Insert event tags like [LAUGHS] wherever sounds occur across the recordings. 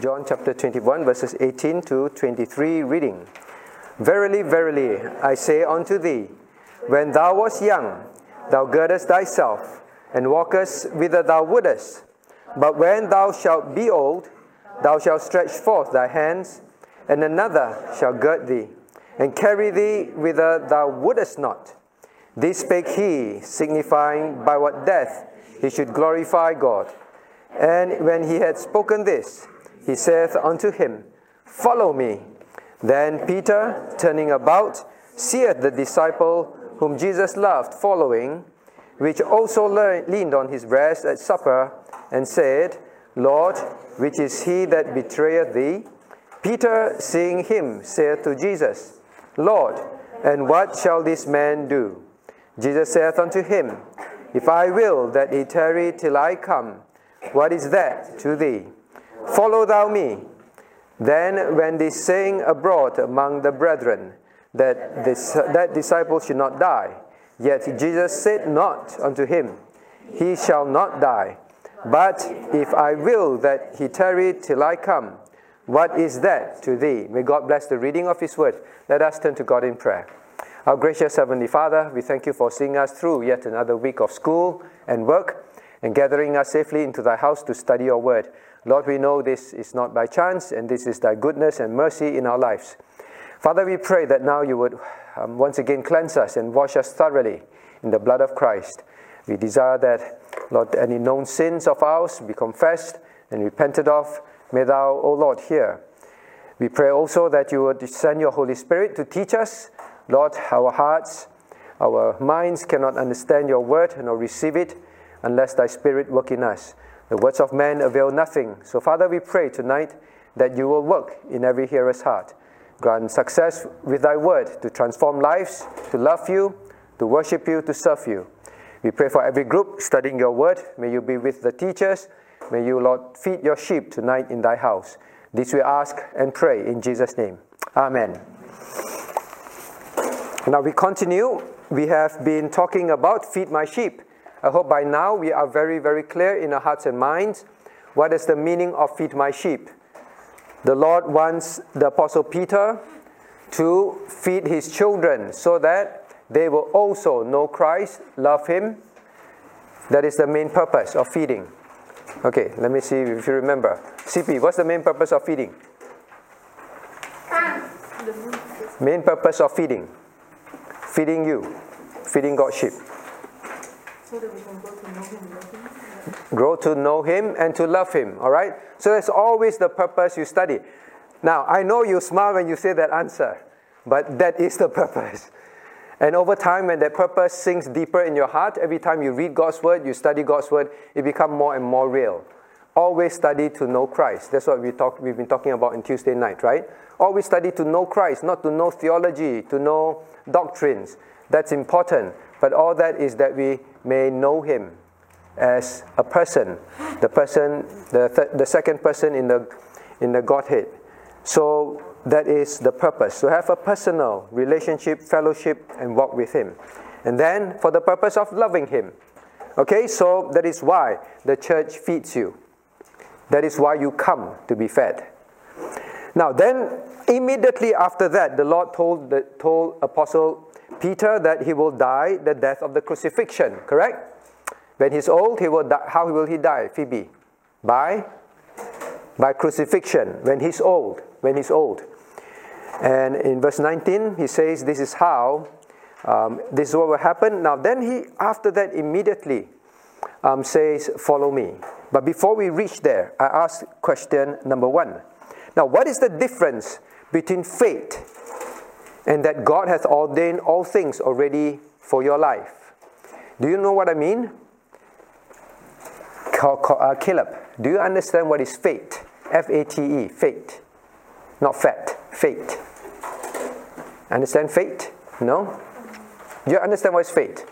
John chapter 21, verses 18 to 23, reading Verily, verily, I say unto thee, when thou wast young, thou girdest thyself, and walkest whither thou wouldest. But when thou shalt be old, thou shalt stretch forth thy hands, and another shall gird thee, and carry thee whither thou wouldest not. This spake he, signifying by what death he should glorify God. And when he had spoken this, he saith unto him, Follow me. Then Peter, turning about, seeth the disciple whom Jesus loved following, which also leaned on his breast at supper, and said, Lord, which is he that betrayeth thee? Peter, seeing him, saith to Jesus, Lord, and what shall this man do? Jesus saith unto him, If I will that he tarry till I come, what is that to thee? Follow thou me. Then when this saying abroad among the brethren, that this, that disciple should not die. Yet Jesus said not unto him, He shall not die. But if I will that he tarry till I come, what is that to thee? May God bless the reading of his word. Let us turn to God in prayer. Our gracious Heavenly Father, we thank you for seeing us through yet another week of school and work and gathering us safely into thy house to study your word. Lord, we know this is not by chance, and this is thy goodness and mercy in our lives. Father, we pray that now you would um, once again cleanse us and wash us thoroughly in the blood of Christ. We desire that, Lord, any known sins of ours be confessed and repented of. May thou, O Lord, hear. We pray also that you would send your Holy Spirit to teach us. Lord, our hearts, our minds cannot understand your word nor receive it unless thy Spirit work in us. The words of men avail nothing. So, Father, we pray tonight that you will work in every hearer's heart. Grant success with thy word to transform lives, to love you, to worship you, to serve you. We pray for every group studying your word. May you be with the teachers. May you, Lord, feed your sheep tonight in thy house. This we ask and pray in Jesus' name. Amen. Now we continue. We have been talking about feed my sheep. I hope by now we are very, very clear in our hearts and minds what is the meaning of feed my sheep. The Lord wants the Apostle Peter to feed his children so that they will also know Christ, love Him. That is the main purpose of feeding. Okay, let me see if you remember. CP, what's the main purpose of feeding? Main purpose of feeding. Feeding you. Feeding God's sheep. Grow to know Him. Grow to know Him and to love Him, all right? So that's always the purpose you study. Now, I know you smile when you say that answer, but that is the [LAUGHS] purpose. And over time, when that purpose sinks deeper in your heart, every time you read God's Word, you study God's Word, it becomes more and more real. Always study to know Christ. That's what we talk, we've been talking about in Tuesday night, right? Always study to know Christ, not to know theology, to know doctrines. That's important. But all that is that we may know him as a person, the person, the, th- the second person in the, in the Godhead. So that is the purpose to have a personal relationship, fellowship, and walk with him. And then for the purpose of loving him. Okay, so that is why the church feeds you. That is why you come to be fed. Now, then, immediately after that, the Lord told, the, told Apostle Peter that he will die the death of the crucifixion, correct? When he's old, he will die. How will he die, Phoebe? By by crucifixion when he's old, when he's old. And in verse 19, he says, This is how, um, this is what will happen. Now, then he, after that, immediately um, says, Follow me. But before we reach there, I ask question number one. Now, what is the difference between faith and that God hath ordained all things already for your life. Do you know what I mean? Uh, Caleb, do you understand what is fate? F A T E, fate. Not fat, fate. Understand fate? No? Do you understand what is fate?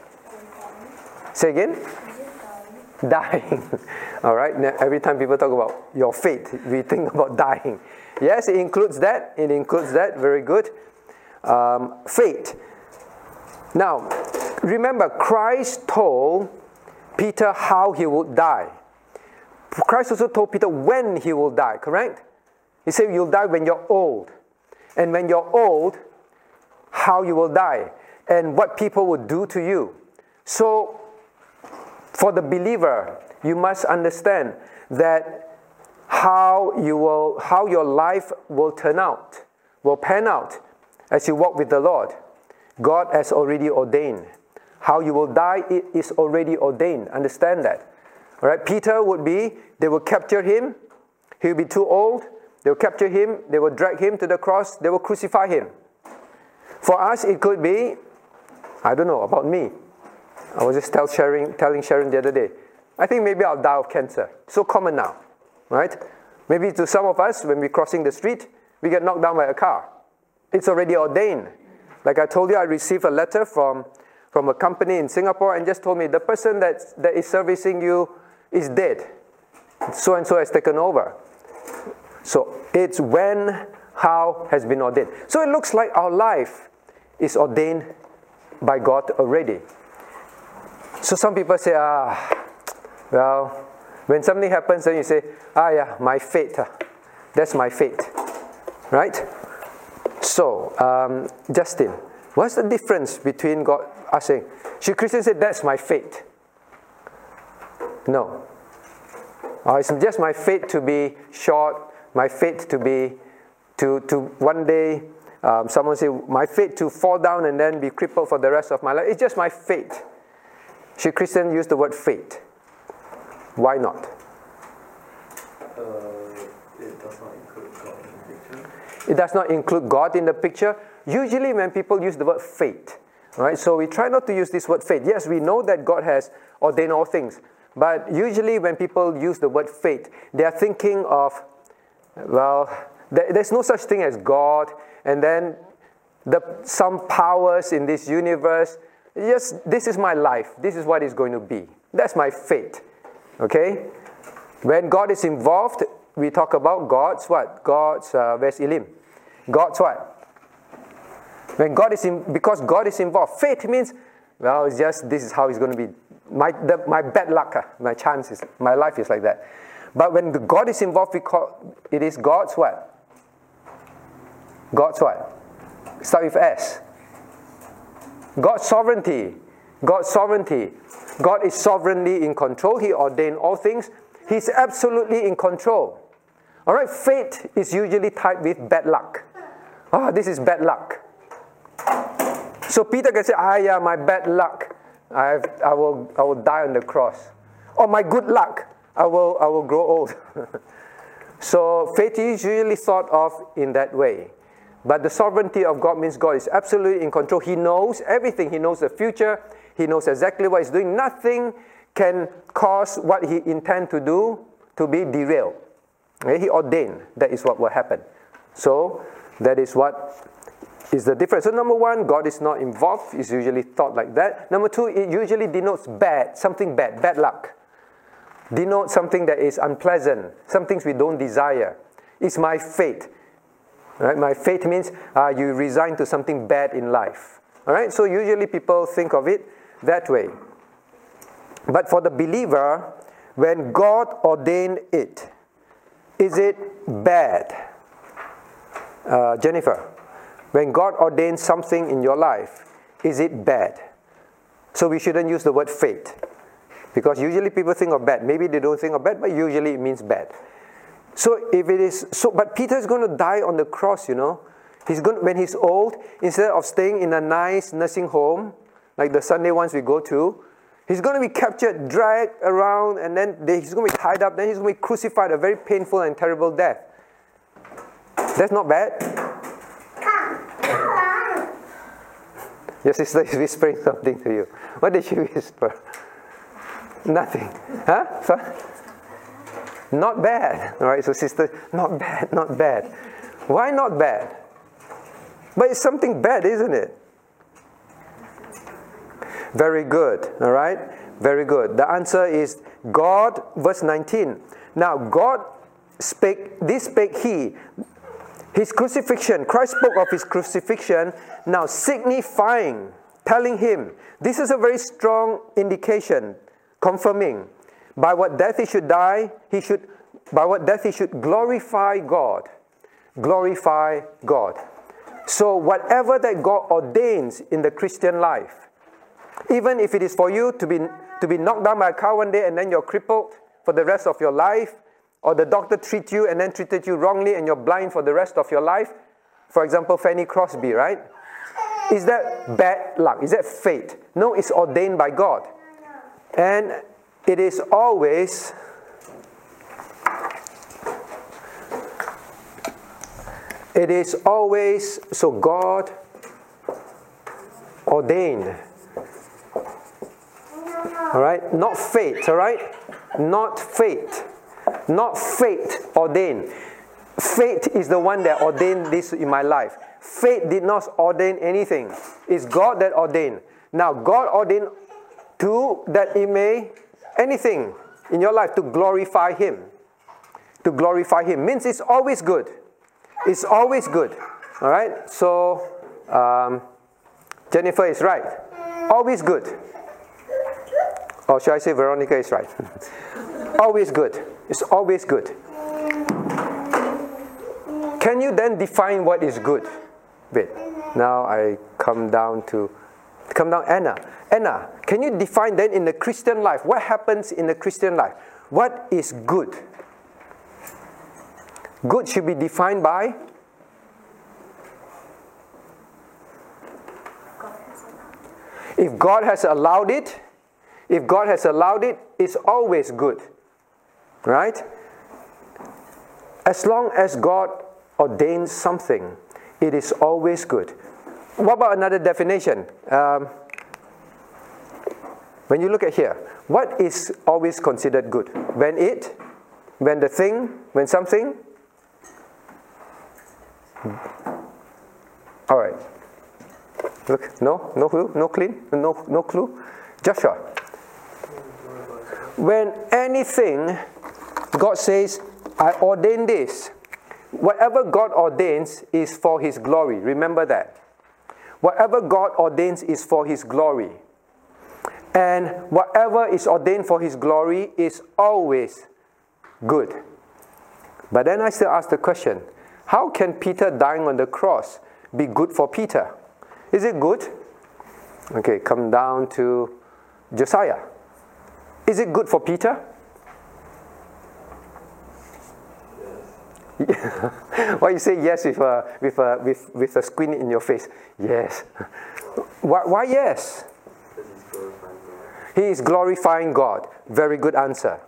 Say again? Dying. [LAUGHS] All right, now, every time people talk about your fate, we think about dying. Yes, it includes that. It includes that. Very good um, fate. Now, remember, Christ told Peter how he would die. Christ also told Peter when he will die, correct? He said, You'll die when you're old. And when you're old, how you will die and what people will do to you. So, for the believer, you must understand that how you will how your life will turn out will pan out as you walk with the lord. God has already ordained. How you will die it is already ordained. Understand that. All right peter would be they will capture him. He will be too old. They will capture him. They will drag him to the cross. They will crucify him. For us it could be i don't know about me. I was just tell sharing, telling sharon the other day. I think maybe i'll die of cancer. So common now right? Maybe to some of us, when we're crossing the street, we get knocked down by a car. It's already ordained. Like I told you, I received a letter from, from a company in Singapore and just told me the person that, that is servicing you is dead. So and so has taken over. So it's when, how has been ordained. So it looks like our life is ordained by God already. So some people say, ah, well, when something happens, then you say, ah, yeah, my fate. That's my fate. Right? So, um, Justin, what's the difference between God us saying, should Christians say, that's my fate? No. Or it's just my fate to be short, my fate to be, to, to one day, um, someone say, my fate to fall down and then be crippled for the rest of my life. It's just my fate. Should Christian use the word fate? Why not? Uh, it does not include God in the picture. It does not include God in the picture. Usually, when people use the word fate, right? So we try not to use this word fate. Yes, we know that God has ordained all things, but usually when people use the word fate, they are thinking of, well, there's no such thing as God, and then the, some powers in this universe. Yes, this is my life. This is what it's going to be. That's my fate. Okay? When God is involved, we talk about God's what? God's, uh, where's? God's what? When God is in, because God is involved. Faith means, well, it's just this is how it's going to be. My, the, my bad luck, uh, my chances, my life is like that. But when God is involved, call, it is God's what? God's what? Start with S. God's sovereignty. God's sovereignty. God is sovereignly in control. He ordained all things. He's absolutely in control. All right, fate is usually tied with bad luck. Oh, this is bad luck. So Peter can say, ah, yeah, my bad luck. I, have, I, will, I will die on the cross. Or my good luck, I will, I will grow old. [LAUGHS] so fate is usually thought of in that way. But the sovereignty of God means God is absolutely in control. He knows everything. He knows the future. He knows exactly what he's doing. Nothing can cause what he intends to do to be derailed. Okay? He ordained that is what will happen. So that is what is the difference. So number one, God is not involved. It's usually thought like that. Number two, it usually denotes bad, something bad, bad luck. Denotes something that is unpleasant, some things we don't desire. It's my fate. Right? My fate means uh, you resign to something bad in life. All right? So usually people think of it that way. But for the believer, when God ordained it, is it bad? Uh, Jennifer, when God ordains something in your life, is it bad? So we shouldn't use the word fate. Because usually people think of bad. Maybe they don't think of bad, but usually it means bad. So if it is so but Peter is going to die on the cross, you know. He's going when he's old, instead of staying in a nice nursing home, like the Sunday ones we go to, he's going to be captured, dragged around, and then he's going to be tied up, then he's going to be crucified, a very painful and terrible death. That's not bad. Your sister is whispering something to you. What did she [LAUGHS] whisper? Nothing. Huh? Sorry? Not bad. All right, so sister, not bad, not bad. Why not bad? But it's something bad, isn't it? Very good. All right? Very good. The answer is God, verse 19. Now, God spake, this spake he, his crucifixion. Christ spoke of his crucifixion, now signifying, telling him. This is a very strong indication, confirming. By what death he should die, he should, by what death he should glorify God. glorify God. So, whatever that God ordains in the Christian life, even if it is for you to be, to be knocked down by a car one day and then you're crippled for the rest of your life, or the doctor treat you and then treated you wrongly and you're blind for the rest of your life. For example, Fanny Crosby, right? Is that bad luck? Is that fate? No, it's ordained by God. And it is always it is always so God ordained. All right? Not fate, all right? Not fate. Not fate ordained. Fate is the one that ordained this in my life. Fate did not ordain anything. It's God that ordained. Now, God ordained to that He may anything in your life to glorify Him. To glorify Him means it's always good. It's always good. All right. So um, Jennifer is right. Always good. Or should I say Veronica is right? [LAUGHS] always good. It's always good. Can you then define what is good? Wait. Now I come down to come down Anna. Anna, can you define then in the Christian life what happens in the Christian life? What is good? Good should be defined by If God has allowed it, if God has allowed it, it's always good. Right? As long as God ordains something, it is always good. What about another definition? Um, when you look at here, what is always considered good? When it, when the thing, when something? All right. Look, no, no clue, no clean, no, no clue. Joshua. When anything, God says, I ordain this. Whatever God ordains is for His glory. Remember that. Whatever God ordains is for His glory. And whatever is ordained for His glory is always good. But then I still ask the question how can Peter dying on the cross be good for Peter? Is it good? Okay, come down to Josiah. Is it good for Peter? Why you say yes with a, with, a, with, with a squint in your face? Yes. Why, why yes? He is glorifying God. Very good answer.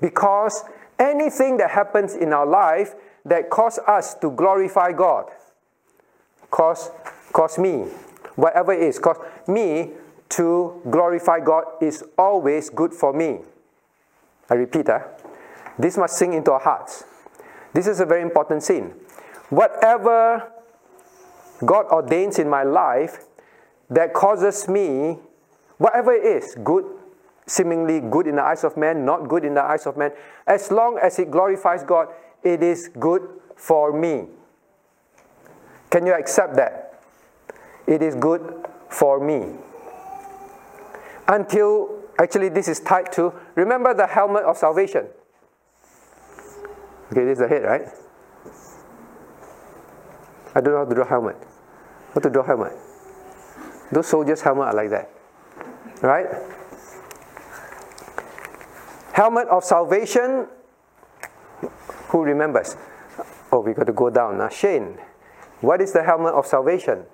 Because anything that happens in our life that cause us to glorify God, cause cause me, whatever it is, cause me to glorify God is always good for me. I repeat, uh, this must sink into our hearts. This is a very important scene. Whatever God ordains in my life that causes me, whatever it is, good, seemingly good in the eyes of man, not good in the eyes of man, as long as it glorifies God, it is good for me. Can you accept that? it is good for me. Until, actually, this is tied to, remember the helmet of salvation. Okay, this is the head, right? I don't know how to draw helmet. How to draw helmet? Those soldiers' helmet are like that. Right? Helmet of salvation. Who remembers? Oh, we got to go down now. Shane, what is the helmet of salvation?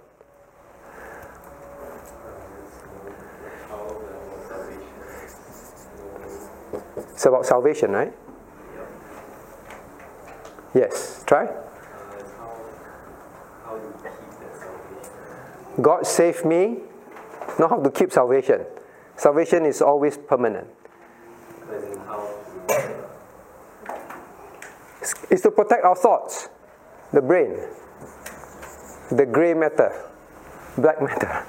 It's about salvation, right? Yes, try. God save me, not how to keep salvation. Salvation is always permanent. It's to protect our thoughts, the brain, the gray matter, black matter.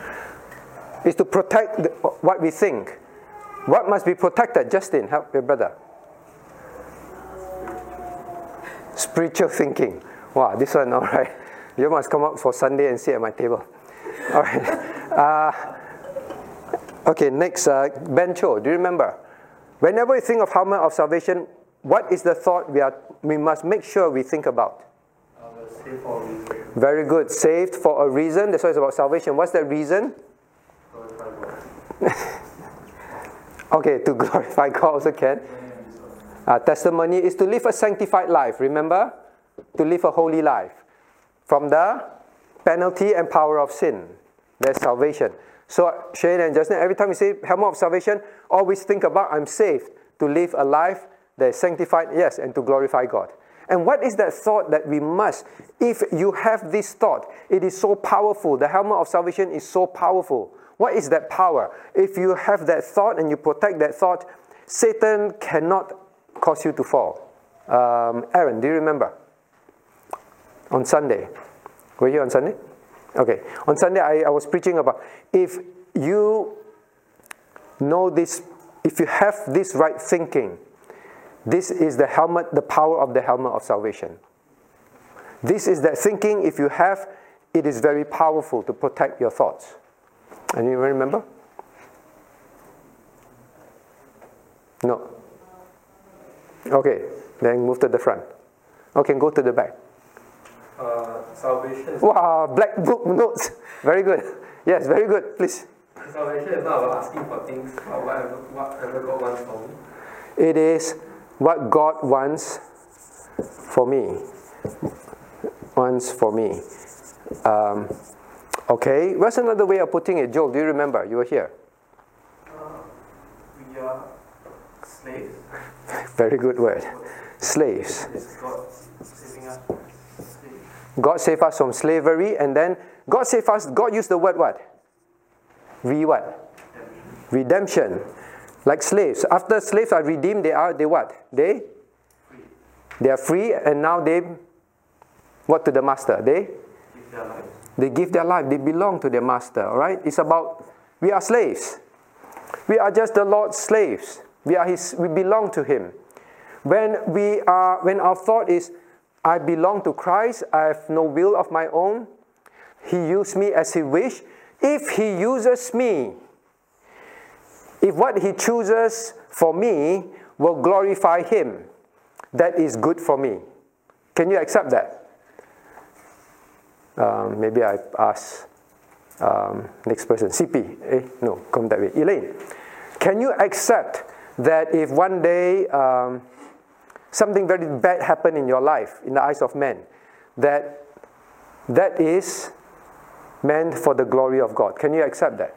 It's to protect the, what we think. What must be protected? Justin, help your brother. Spiritual thinking. Wow, this one, [LAUGHS] all right. You must come up for Sunday and sit at my table. All right. [LAUGHS] Uh, okay, next, uh, Ben Cho, do you remember? Whenever we think of helmet of salvation, what is the thought we, are, we must make sure we think about? Very good. Saved for a reason. That's why it's about salvation. What's that reason? Glorify [LAUGHS] God. Okay, to glorify God also can. Uh, testimony is to live a sanctified life. Remember? To live a holy life. From the penalty and power of sin. That's salvation. So, Shane and Justin, every time you say helmet of salvation, always think about I'm saved to live a life that is sanctified, yes, and to glorify God. And what is that thought that we must? If you have this thought, it is so powerful. The helmet of salvation is so powerful. What is that power? If you have that thought and you protect that thought, Satan cannot cause you to fall. Um, Aaron, do you remember? On Sunday. Were you on Sunday? Okay. On Sunday, I, I was preaching about if you know this, if you have this right thinking, this is the helmet, the power of the helmet of salvation. This is that thinking, if you have, it is very powerful to protect your thoughts. And you remember? No. Okay, then move to the front. Okay, go to the back. Uh, salvation Wow, black book notes. Very good. Yes, very good. Please. salvation is not about asking for things, but whatever whatever God wants for me. It is what God wants for me. Wants for me. Um, okay, what's another way of putting it? Joel, do you remember? You were here. Uh, we are slaves. Very good word. Slaves. God saving us. From slavery, and then God save us. God used the word what? Re what? Redemption. Like slaves. After slaves are redeemed, they are they what? They they are free, and now they what to the master? They Give they give their life. They belong to their master. All right. It's about we are slaves. We are just the Lord's slaves. We are His. We belong to Him. When we are, when our thought is, I belong to Christ. I have no will of my own. He used me as He wish. If He uses me, if what He chooses for me will glorify Him, that is good for me. Can you accept that? Um, maybe I ask um, next person. CP. Eh, no, come that way. Elaine, can you accept that if one day um, something very bad happened in your life, in the eyes of men, that that is meant for the glory of God? Can you accept that?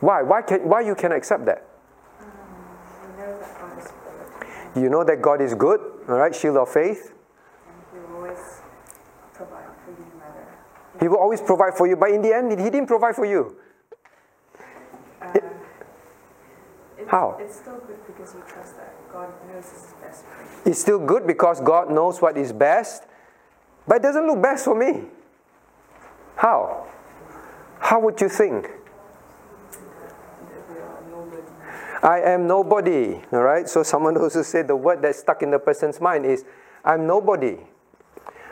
Why? Why, can, why you can accept that? We know that God is good, You know that God is good, all right, shield of faith. and He will always provide for you no. He will always provide for you, but in the end, He didn't provide for you. Uh, it's, How? It's still good because you trust that God knows this is best. It's still good because God knows what is best, but it doesn't look best for me. How? How would you think? That we are nobody. I am nobody. All right. So someone also said the word that's stuck in the person's mind is, "I'm nobody.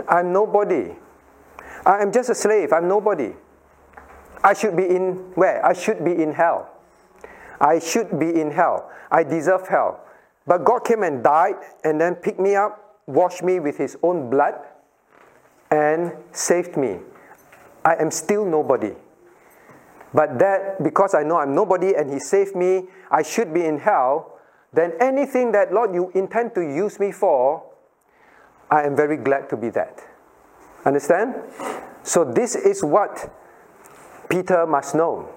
I'm nobody. I am just a slave. I'm nobody. I should be in where? I should be in hell. I should be in hell. I deserve hell. But God came and died and then picked me up, washed me with His own blood, and saved me. I am still nobody. But that, because I know I'm nobody and He saved me, I should be in hell, then anything that, Lord, you intend to use me for, I am very glad to be that. Understand? So, this is what Peter must know.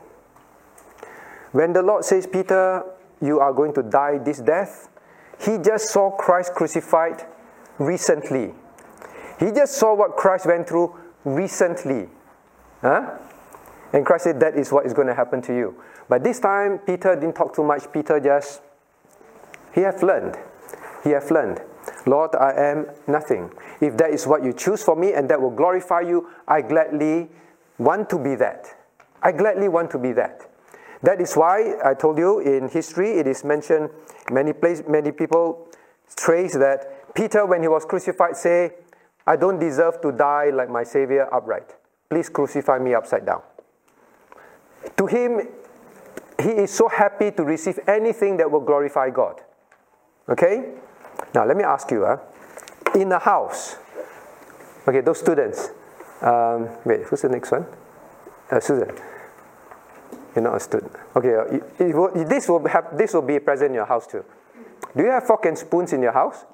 When the Lord says, Peter, you are going to die this death, he just saw Christ crucified recently. He just saw what Christ went through recently. Huh? And Christ said, That is what is going to happen to you. But this time, Peter didn't talk too much. Peter just, he have learned. He have learned. Lord, I am nothing. If that is what you choose for me and that will glorify you, I gladly want to be that. I gladly want to be that. That is why I told you in history it is mentioned many place, many people trace that Peter, when he was crucified, say, I don't deserve to die like my Savior upright. Please crucify me upside down. To him, he is so happy to receive anything that will glorify God. Okay? Now let me ask you, uh, in a house, Okay, those students. Um, wait, who's the next one? Uh, Susan. You're not a student. Okay, uh, it- it will- this will have this will be present in your house too. Do you have fork and spoons in your house?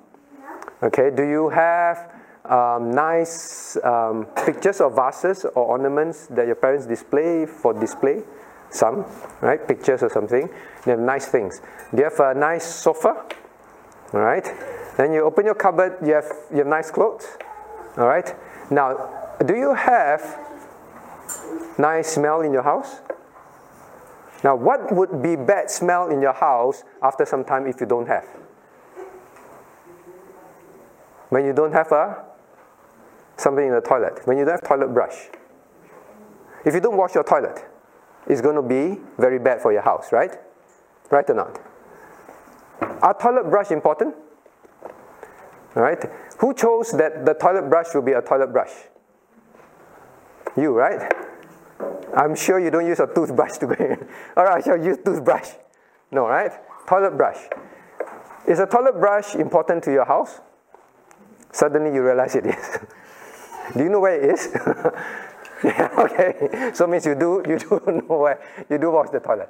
Okay. Do you have um, nice um, pictures or vases or ornaments that your parents display for display? Some, right? Pictures or something. They have nice things. Do you have a nice sofa? All right. Then you open your cupboard. You have you have nice clothes. All right. Now, do you have nice smell in your house? Now, what would be bad smell in your house after some time if you don't have? When you don't have a something in the toilet, when you don't have toilet brush. If you don't wash your toilet, it's going to be very bad for your house, right? Right or not? Are toilet brush important? All right. Who chose that the toilet brush will be a toilet brush? You, right? I'm sure you don't use a toothbrush to go in. [LAUGHS] All right, I shall use toothbrush. No, right? Toilet brush. Is a toilet brush important to your house? Suddenly you realize it is. [LAUGHS] do you know where it is? [LAUGHS] yeah, okay. So means you do you do know where you do wash the toilet.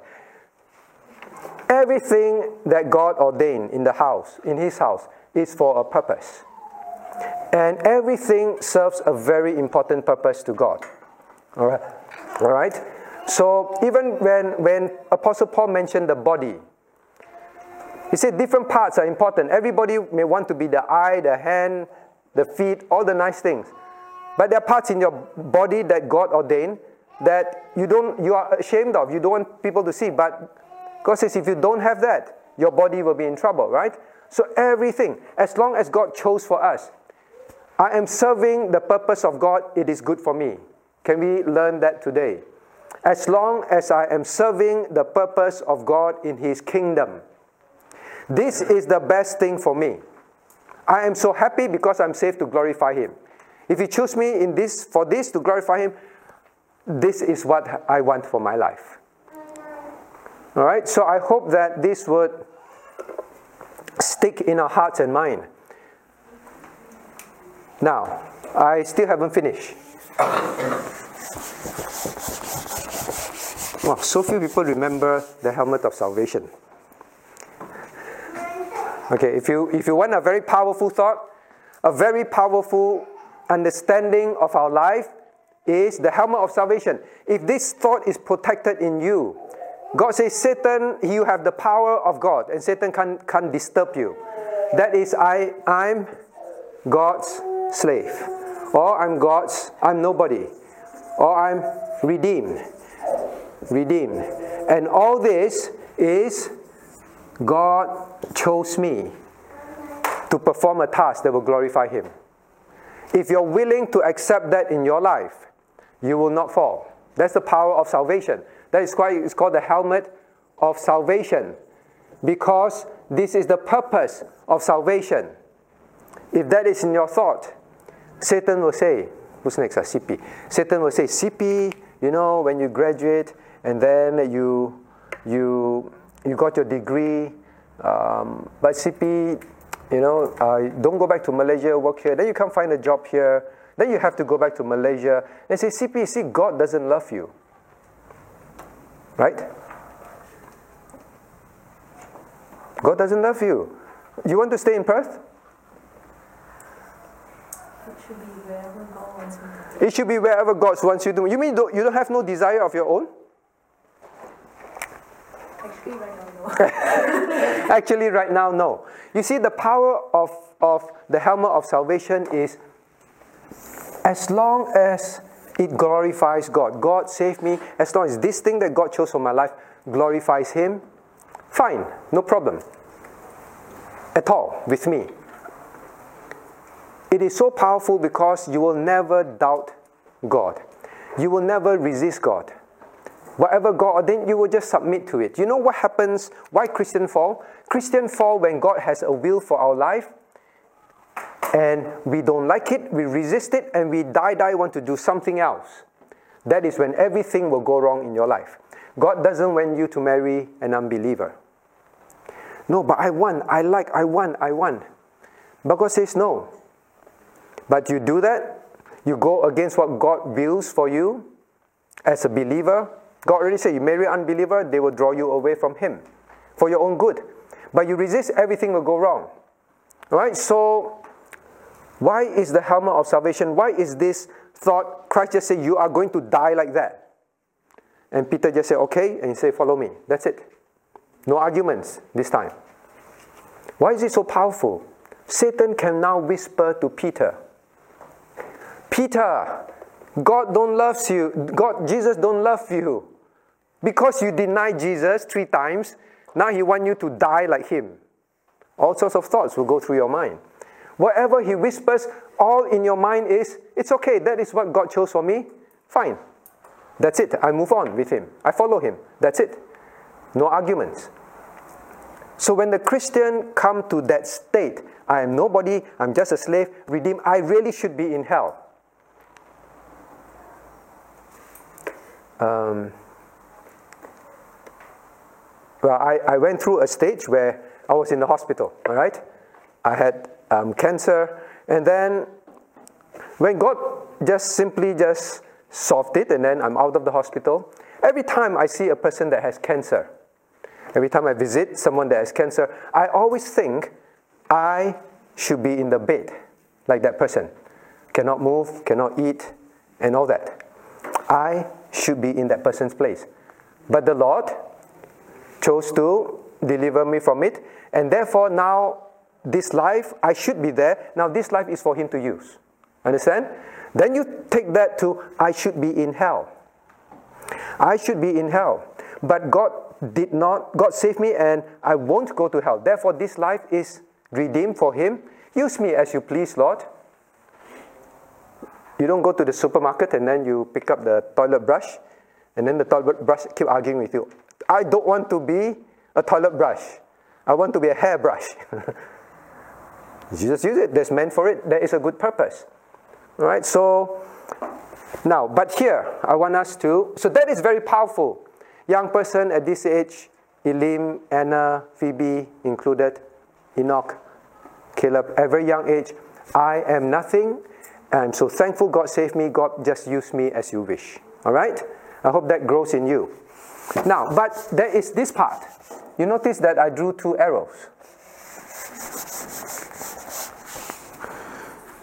Everything that God ordained in the house, in his house, is for a purpose. And everything serves a very important purpose to God. All right. All right. So even when when Apostle Paul mentioned the body, he said different parts are important. Everybody may want to be the eye, the hand, the feet, all the nice things. But there are parts in your body that God ordained that you don't you are ashamed of. You don't want people to see. But God says if you don't have that, your body will be in trouble, right? So everything, as long as God chose for us, I am serving the purpose of God, it is good for me. Can we learn that today? As long as I am serving the purpose of God in His kingdom, this is the best thing for me. I am so happy because I'm saved to glorify Him. If you choose me in this for this to glorify Him, this is what I want for my life. All right. So I hope that this would stick in our hearts and mind. Now, I still haven't finished. Wow, so few people remember the helmet of salvation. Okay, if you if you want a very powerful thought, a very powerful understanding of our life is the helmet of salvation. If this thought is protected in you, God says, Satan, you have the power of God, and Satan can't, can't disturb you. That is, I, I'm God's slave. Or I'm God's, I'm nobody. Or I'm redeemed. Redeemed. And all this is God chose me to perform a task that will glorify Him. If you're willing to accept that in your life, you will not fall. That's the power of salvation. That is why it's called the helmet of salvation. Because this is the purpose of salvation. If that is in your thought, Satan will say, who's next? Uh, CP. Satan will say, CP, you know, when you graduate and then you you you got your degree, um, but CP, you know, uh, don't go back to Malaysia, work here. Then you can't find a job here. Then you have to go back to Malaysia. and say, CP, see, God doesn't love you. Right? God doesn't love you. You want to stay in Perth? It should be wherever God wants me to. It should be wherever God wants you to. You mean you don't have no desire of your own? Actually, right now, no. [LAUGHS] Actually, right now, no. You see, the power of, of the helmet of salvation is as long as it glorifies God. God saved me. As long as this thing that God chose for my life glorifies Him, fine, no problem at all with me. It is so powerful because you will never doubt God. You will never resist God. Whatever God ordained, you will just submit to it. You know what happens? Why Christian fall? Christian fall when God has a will for our life and we don't like it, we resist it, and we die, die, want to do something else. That is when everything will go wrong in your life. God doesn't want you to marry an unbeliever. No, but I want, I like, I want, I want. But God says no. But you do that, you go against what God wills for you as a believer, God already said you marry unbeliever, they will draw you away from Him for your own good. But you resist, everything will go wrong. Right? So, why is the helmet of salvation? Why is this thought? Christ just said, You are going to die like that. And Peter just said, Okay, and he said, Follow me. That's it. No arguments this time. Why is it so powerful? Satan can now whisper to Peter, Peter, God don't loves you. God, Jesus don't love you. Because you deny Jesus three times, now he want you to die like him. All sorts of thoughts will go through your mind. Whatever he whispers, all in your mind is, it's okay, that is what God chose for me. Fine. That's it. I move on with him. I follow him. That's it. No arguments. So when the Christian come to that state, I am nobody, I'm just a slave, redeemed, I really should be in hell. Um, well, I, I went through a stage where I was in the hospital, all right? I had um, cancer, and then when God just simply just solved it, and then I'm out of the hospital, every time I see a person that has cancer, every time I visit someone that has cancer, I always think I should be in the bed like that person. Cannot move, cannot eat, and all that. I should be in that person's place. But the Lord chose to deliver me from it, and therefore now this life, I should be there. Now this life is for Him to use. Understand? Then you take that to, I should be in hell. I should be in hell. But God did not, God saved me and I won't go to hell. Therefore, this life is redeemed for Him. Use me as you please, Lord. You don't go to the supermarket and then you pick up the toilet brush and then the toilet brush keep arguing with you. I don't want to be a toilet brush. I want to be a hairbrush. [LAUGHS] Jesus use it. There's meant for it. There is a good purpose. All right. So now, but here I want us to. So that is very powerful. Young person at this age, Elim, Anna, Phoebe included, Enoch, Caleb, every young age. I am nothing I'm so thankful God saved me. God just use me as you wish. All right? I hope that grows in you. Now, but there is this part. You notice that I drew two arrows.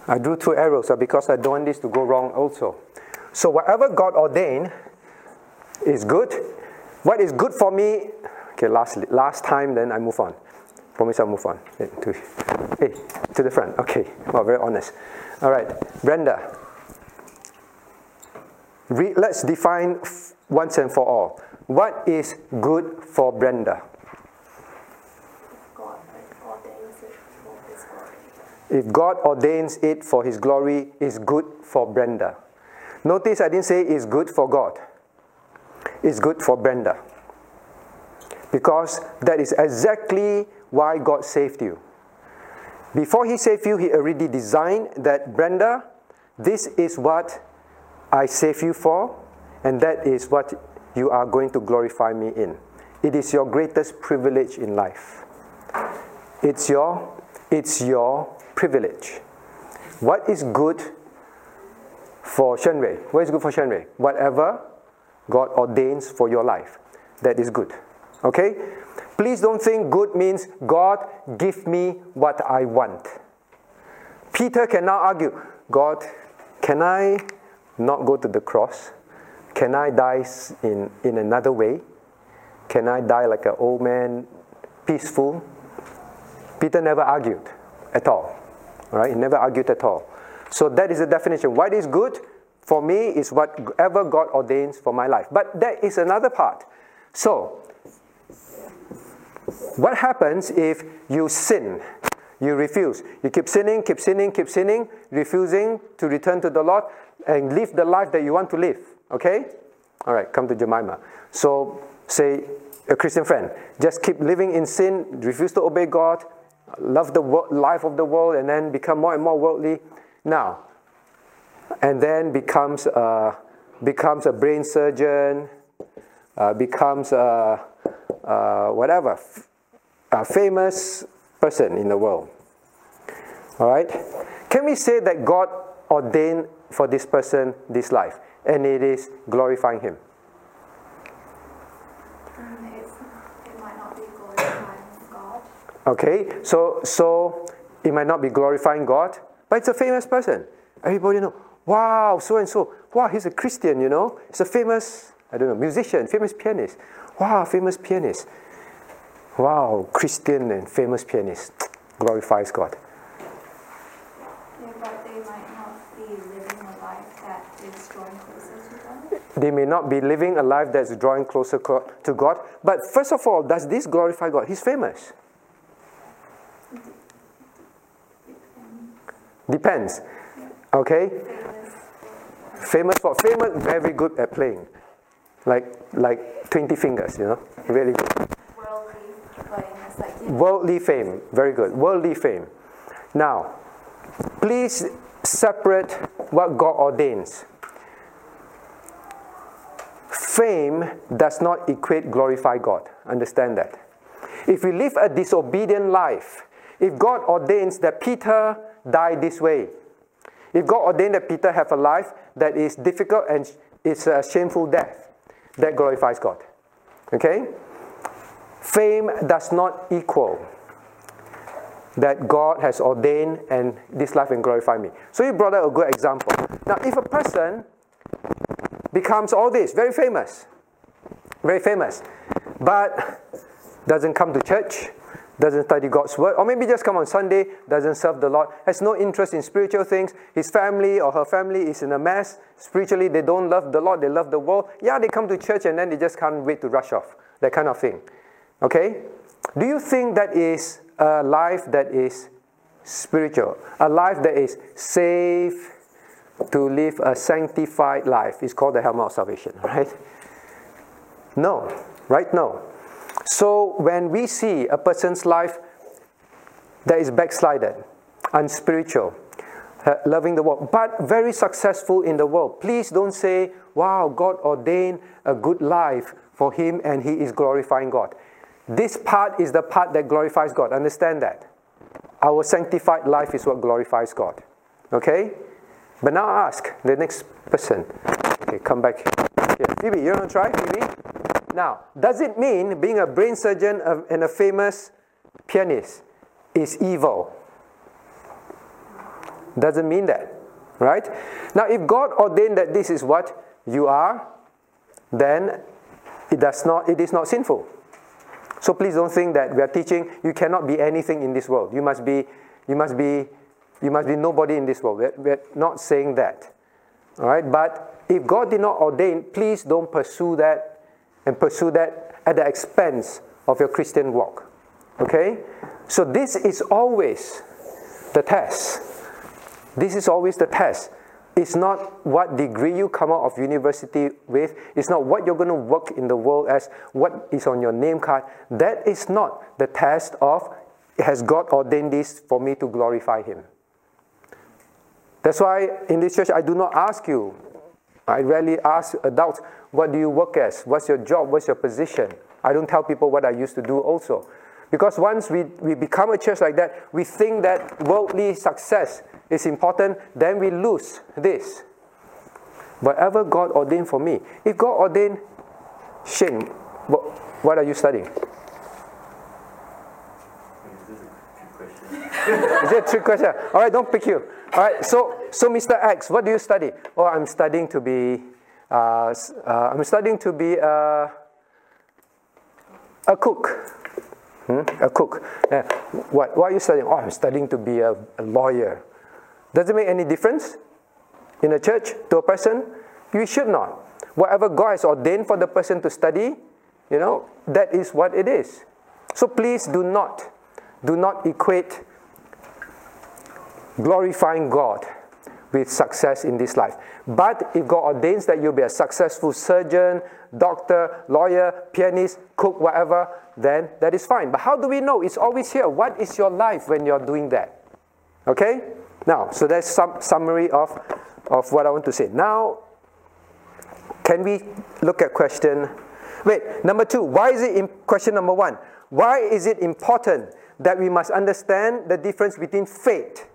I drew two arrows because I don't want this to go wrong also. So, whatever God ordained is good. What is good for me, okay, last, last time, then I move on. Promise I'll move on. Hey, to, hey, to the front. Okay, well, very honest. All right, Brenda. Re- let's define once and for all. What is good for Brenda? God for If God ordains it for His glory, is good for Brenda. Notice I didn't say it's good for God. It's good for Brenda. Because that is exactly why God saved you. Before He saved you, He already designed that, Brenda, this is what I save you for, and that is what you are going to glorify me in. It is your greatest privilege in life. It's your, it's your privilege. What is good for Shenwei? What is good for Shenwei? Whatever God ordains for your life, that is good. Okay? Please don't think good means God give me what I want. Peter cannot argue, God, can I not go to the cross? Can I die in, in another way? Can I die like an old man, peaceful? Peter never argued at all. All right, he never argued at all. So that is the definition. What is good for me is whatever God ordains for my life. But there is another part. So what happens if you sin? You refuse. You keep sinning, keep sinning, keep sinning, refusing to return to the Lord and live the life that you want to live. Okay? All right, come to Jemima. So, say, a Christian friend, just keep living in sin, refuse to obey God, love the life of the world, and then become more and more worldly. Now, and then becomes a, becomes a brain surgeon, uh, becomes a, uh, whatever, a famous person in the world. All right? Can we say that God ordained for this person this life, and it is glorifying Him. Um, it's, it might not be glorifying God. Okay, so so it might not be glorifying God, but it's a famous person. Everybody know. Wow, so and so. Wow, he's a Christian. You know, he's a famous I don't know musician, famous pianist. Wow, famous pianist. Wow, Christian and famous pianist glorifies God. Yeah, but they might not be living a life that is drawing closer to God. They may not be living a life that's drawing closer to God, but first of all, does this glorify God? He's famous. Depends. Okay? Famous. Famous for famous, very good at playing. Like like 20 fingers, you know? Really good. Worldly playing is like you Worldly fame, very good. Worldly fame. Now, please separate what God ordains. Fame does not equate glorify God. Understand that. If we live a disobedient life, if God ordains that Peter die this way, if God ordained that Peter have a life that is difficult and it's a shameful death, that glorifies God. Okay? Fame does not equal that God has ordained and this life can glorify me. So you brought out a good example. Now, if a person becomes all this, very famous, very famous, but doesn't come to church, doesn't study God's word, or maybe just come on Sunday, doesn't serve the Lord, has no interest in spiritual things, his family or her family is in a mess, spiritually they don't love the Lord, they love the world. Yeah, they come to church and then they just can't wait to rush off, that kind of thing. Okay? Do you think that is a life that is spiritual? A life that is safe to live a sanctified life is called the helmet of salvation, right? No, right? No. So when we see a person's life that is backslided, unspiritual, uh, loving the world, but very successful in the world, please don't say, wow, God ordained a good life for him and he is glorifying God. This part is the part that glorifies God. Understand that. Our sanctified life is what glorifies God. Okay? But now ask the next person. Okay, come back. Yeah, Phoebe, you want to try, Phoebe? Now, does it mean being a brain surgeon and a famous pianist is evil? Doesn't mean that, right? Now, if God ordained that this is what you are, then it does not. It is not sinful. So please don't think that we are teaching you cannot be anything in this world. You must be. You must be. You must be nobody in this world. We're, we're not saying that. All right. But if God did not ordain, please don't pursue that and pursue that at the expense of your Christian walk. Okay? So this is always the test. This is always the test. It's not what degree you come out of university with. It's not what you're going to work in the world as, what is on your name card. That is not the test of, has God ordained this for me to glorify Him? That's why in this church I do not ask you, I rarely ask adults, what do you work as? What's your job? What's your position? I don't tell people what I used to do also. Because once we, we become a church like that, we think that worldly success is important, then we lose this. Whatever God ordained for me. If God ordained, Shane, what, what are you studying? Is it a trick question? [LAUGHS] All right, don't pick you. All right, so so Mr. X, what do you study? Oh, I'm studying to be, uh, uh, I'm studying to be a, a cook. Hmm? A cook. Yeah. What, what are you studying? Oh, I'm studying to be a, a lawyer. Does it make any difference in a church to a person? You should not. Whatever God has ordained for the person to study, you know, that is what it is. So please do not, do not equate glorifying God with success in this life. But if God ordains that you'll be a successful surgeon, doctor, lawyer, pianist, cook, whatever, then that is fine. But how do we know? It's always here. What is your life when you're doing that? Okay? Now, so that's some summary of, of what I want to say. Now, can we look at question? Wait, number two. Why is it in question number one? Why is it important that we must understand the difference between faith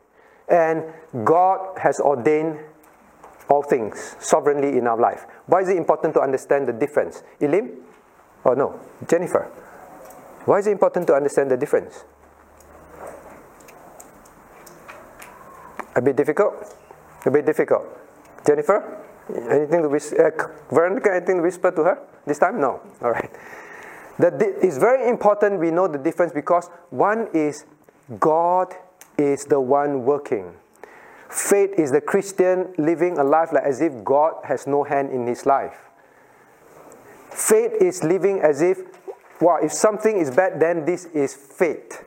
and God has ordained all things sovereignly in our life. Why is it important to understand the difference? Elim? Or no? Jennifer? Why is it important to understand the difference? A bit difficult? A bit difficult. Jennifer? Anything to whisper? Uh, Veronica, anything to whisper to her this time? No. [LAUGHS] All right. That it's very important we know the difference because one is God is the one working. Faith is the Christian living a life like as if God has no hand in his life. Faith is living as if, wow, if something is bad, then this is fate.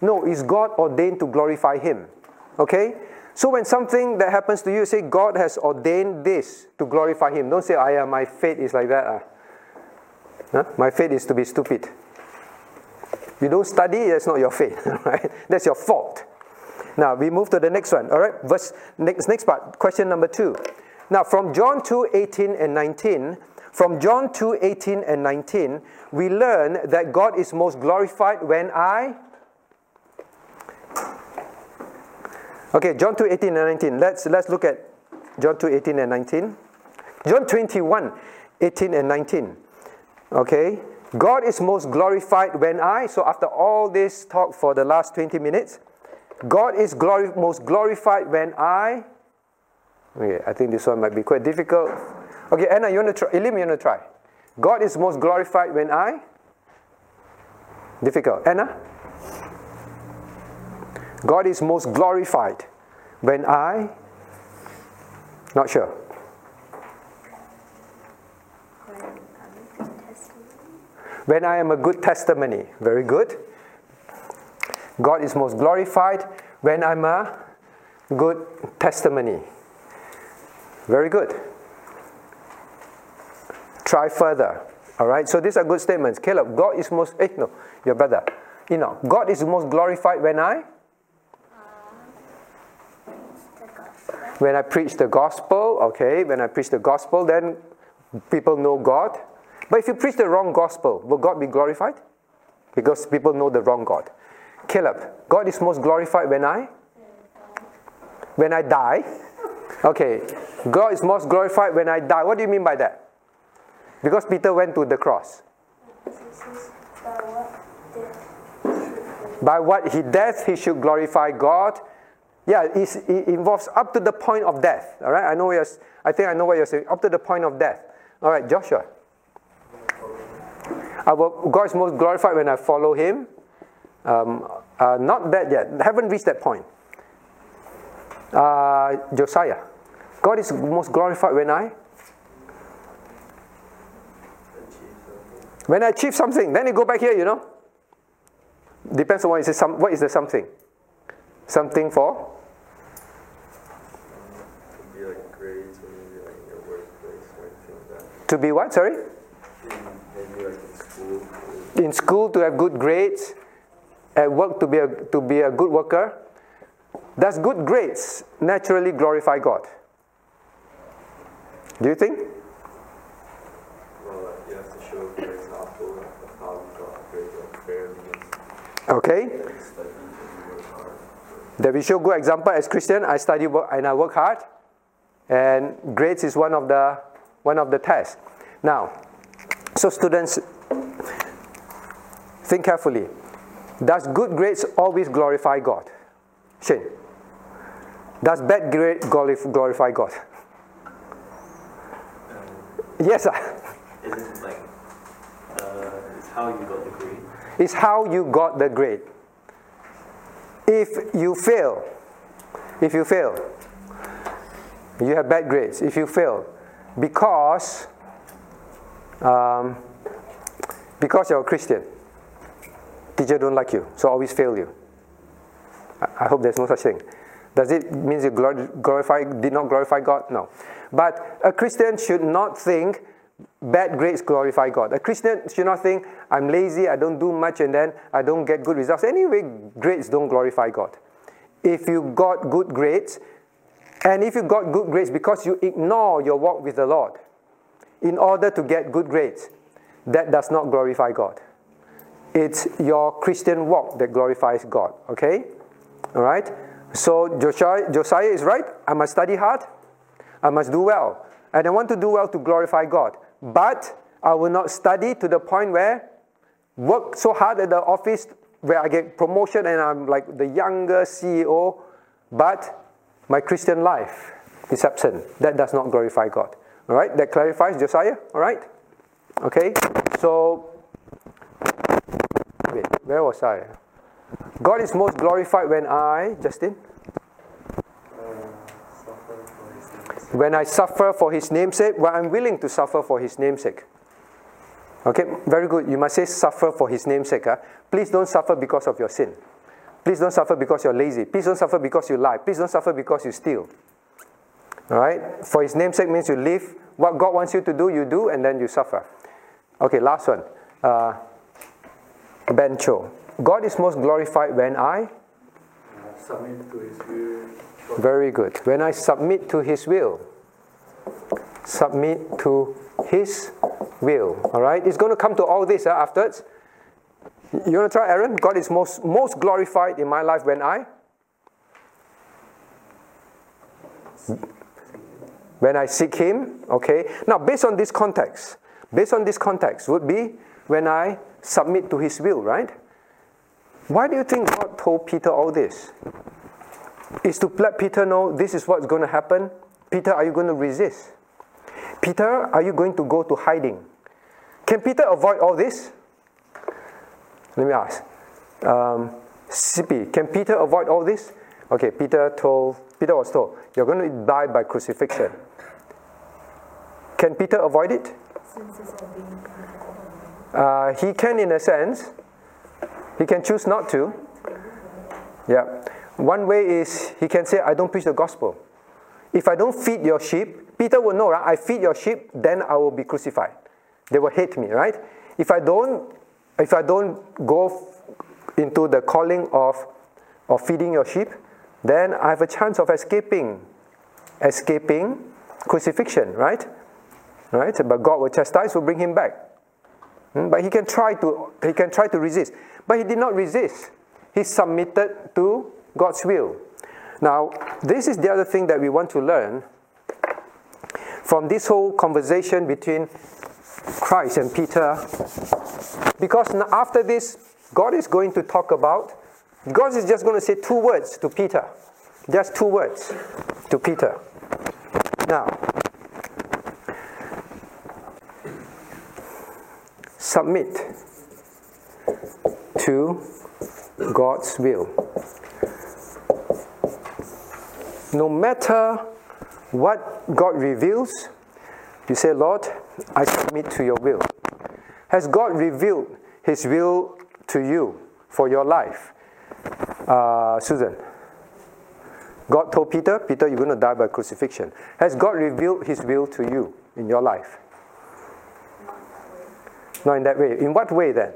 No, it's God ordained to glorify Him. Okay? So when something that happens to you, say, God has ordained this to glorify Him. Don't say, I yeah, my fate is like that. Uh. Huh? My fate is to be stupid. You don't study, that's not your fate, [LAUGHS] right? That's your fault. Now we move to the next one. All right, verse next next part. Question number two. Now from John 2, 18 and 19, from John 2, 18 and 19, we learn that God is most glorified when I Okay, John 2, 18 and 19. Let's let's look at John 2, 18 and 19. John 21, 18 and 19. Okay? God is most glorified when I, so after all this talk for the last 20 minutes, God is glory, most glorified when I. Okay, I think this one might be quite difficult. Okay, Anna, you want to try? Elim, you want to try? God is most glorified when I. Difficult. Anna? God is most glorified when I. Not sure. When I am a good testimony. Very good. God is most glorified when I'm a good testimony. Very good. Try further. All right. So these are good statements. Caleb, God is most. Eh, no, your brother. You know, God is most glorified when I. When I preach the gospel, okay, when I preach the gospel, then people know God. But if you preach the wrong gospel, will God be glorified? Because people know the wrong God. Caleb, God is most glorified when I? When I die. Okay, God is most glorified when I die. What do you mean by that? Because Peter went to the cross. By what he death, he should glorify God. Yeah, it involves up to the point of death. All right, I know you're, I think I know what you're saying. Up to the point of death. All right, Joshua. Our God is most glorified when I follow Him. Um, uh, not that yet. Haven't reached that point. Uh, Josiah. God is most glorified when I when I achieve something. Then you go back here, you know. Depends on what is, some, what is the something. Something for? Be like grades or like your workplace like that. To be what? Sorry. Maybe like in school. In school to have good grades at work to be a, to be a good worker, does good grades naturally glorify God? Do you think? Well, you have to show for example how you got fairly Okay. and study and you work hard. That we show good example as Christian. I study and I work hard, and grades is one of the one of the tests. Now, so students, think carefully. Does good grades always glorify God? Shane. Does bad grade glorify God? Yes, sir. Is it like, uh, it's how you got the grade? It's how you got the grade. If you fail, if you fail, you have bad grades. If you fail, because um, because you're a Christian, teacher don't like you, so always fail you. I, I hope there's no such thing. Does it mean you glorify, did not glorify God? No. But a Christian should not think bad grades glorify God. A Christian should not think I'm lazy, I don't do much, and then I don't get good results. Anyway, grades don't glorify God. If you got good grades, and if you got good grades because you ignore your walk with the Lord in order to get good grades, that does not glorify God. It's your Christian walk that glorifies God, okay? All right? So Josiah, Josiah is right. I must study hard. I must do well. And I want to do well to glorify God. But I will not study to the point where work so hard at the office where I get promotion and I'm like the younger CEO, but my Christian life is absent. That does not glorify God. All right, that clarifies Josiah. All right, okay. So, wait, where was I? God is most glorified when I, Justin, when I suffer for His namesake, when I'm willing to suffer for His namesake. Okay, very good. You must say suffer for His namesake. Huh? Please don't suffer because of your sin. Please don't suffer because you're lazy. Please don't suffer because you lie. Please don't suffer because you steal. All right? For His namesake means you live what God wants you to do, you do, and then you suffer. Okay, last one. Uh, ben Cho. God is most glorified when I submit to His will. Very good. When I submit to His will, submit to His will. All right? It's going to come to all this uh, afterwards. You want to try, Aaron? God is most, most glorified in my life when I? When I seek Him. Okay? Now, based on this context, based on this context, would be when I submit to His will, right? Why do you think God told Peter all this? Is to let Peter know this is what's going to happen. Peter, are you going to resist? Peter, are you going to go to hiding? Can Peter avoid all this? Let me ask. Um, CP, can Peter avoid all this? Okay, Peter told Peter was told, You're going to die by crucifixion. Can Peter avoid it? Uh, he can in a sense. He can choose not to. Yeah. One way is he can say, I don't preach the gospel. If I don't feed your sheep, Peter will know, right? I feed your sheep, then I will be crucified. They will hate me, right? If I don't, if I don't go into the calling of, of feeding your sheep, then I have a chance of escaping, escaping crucifixion, right? Right? But God will chastise, will bring him back. Hmm? But he can try to he can try to resist. But he did not resist. He submitted to God's will. Now, this is the other thing that we want to learn from this whole conversation between Christ and Peter. Because after this, God is going to talk about, God is just going to say two words to Peter. Just two words to Peter. Now, submit to God's will. No matter what God reveals, you say, Lord, I submit to your will. Has God revealed his will to you for your life? Uh, Susan. God told Peter, Peter, you're going to die by crucifixion. Has God revealed his will to you in your life? Not in that way. In what way then?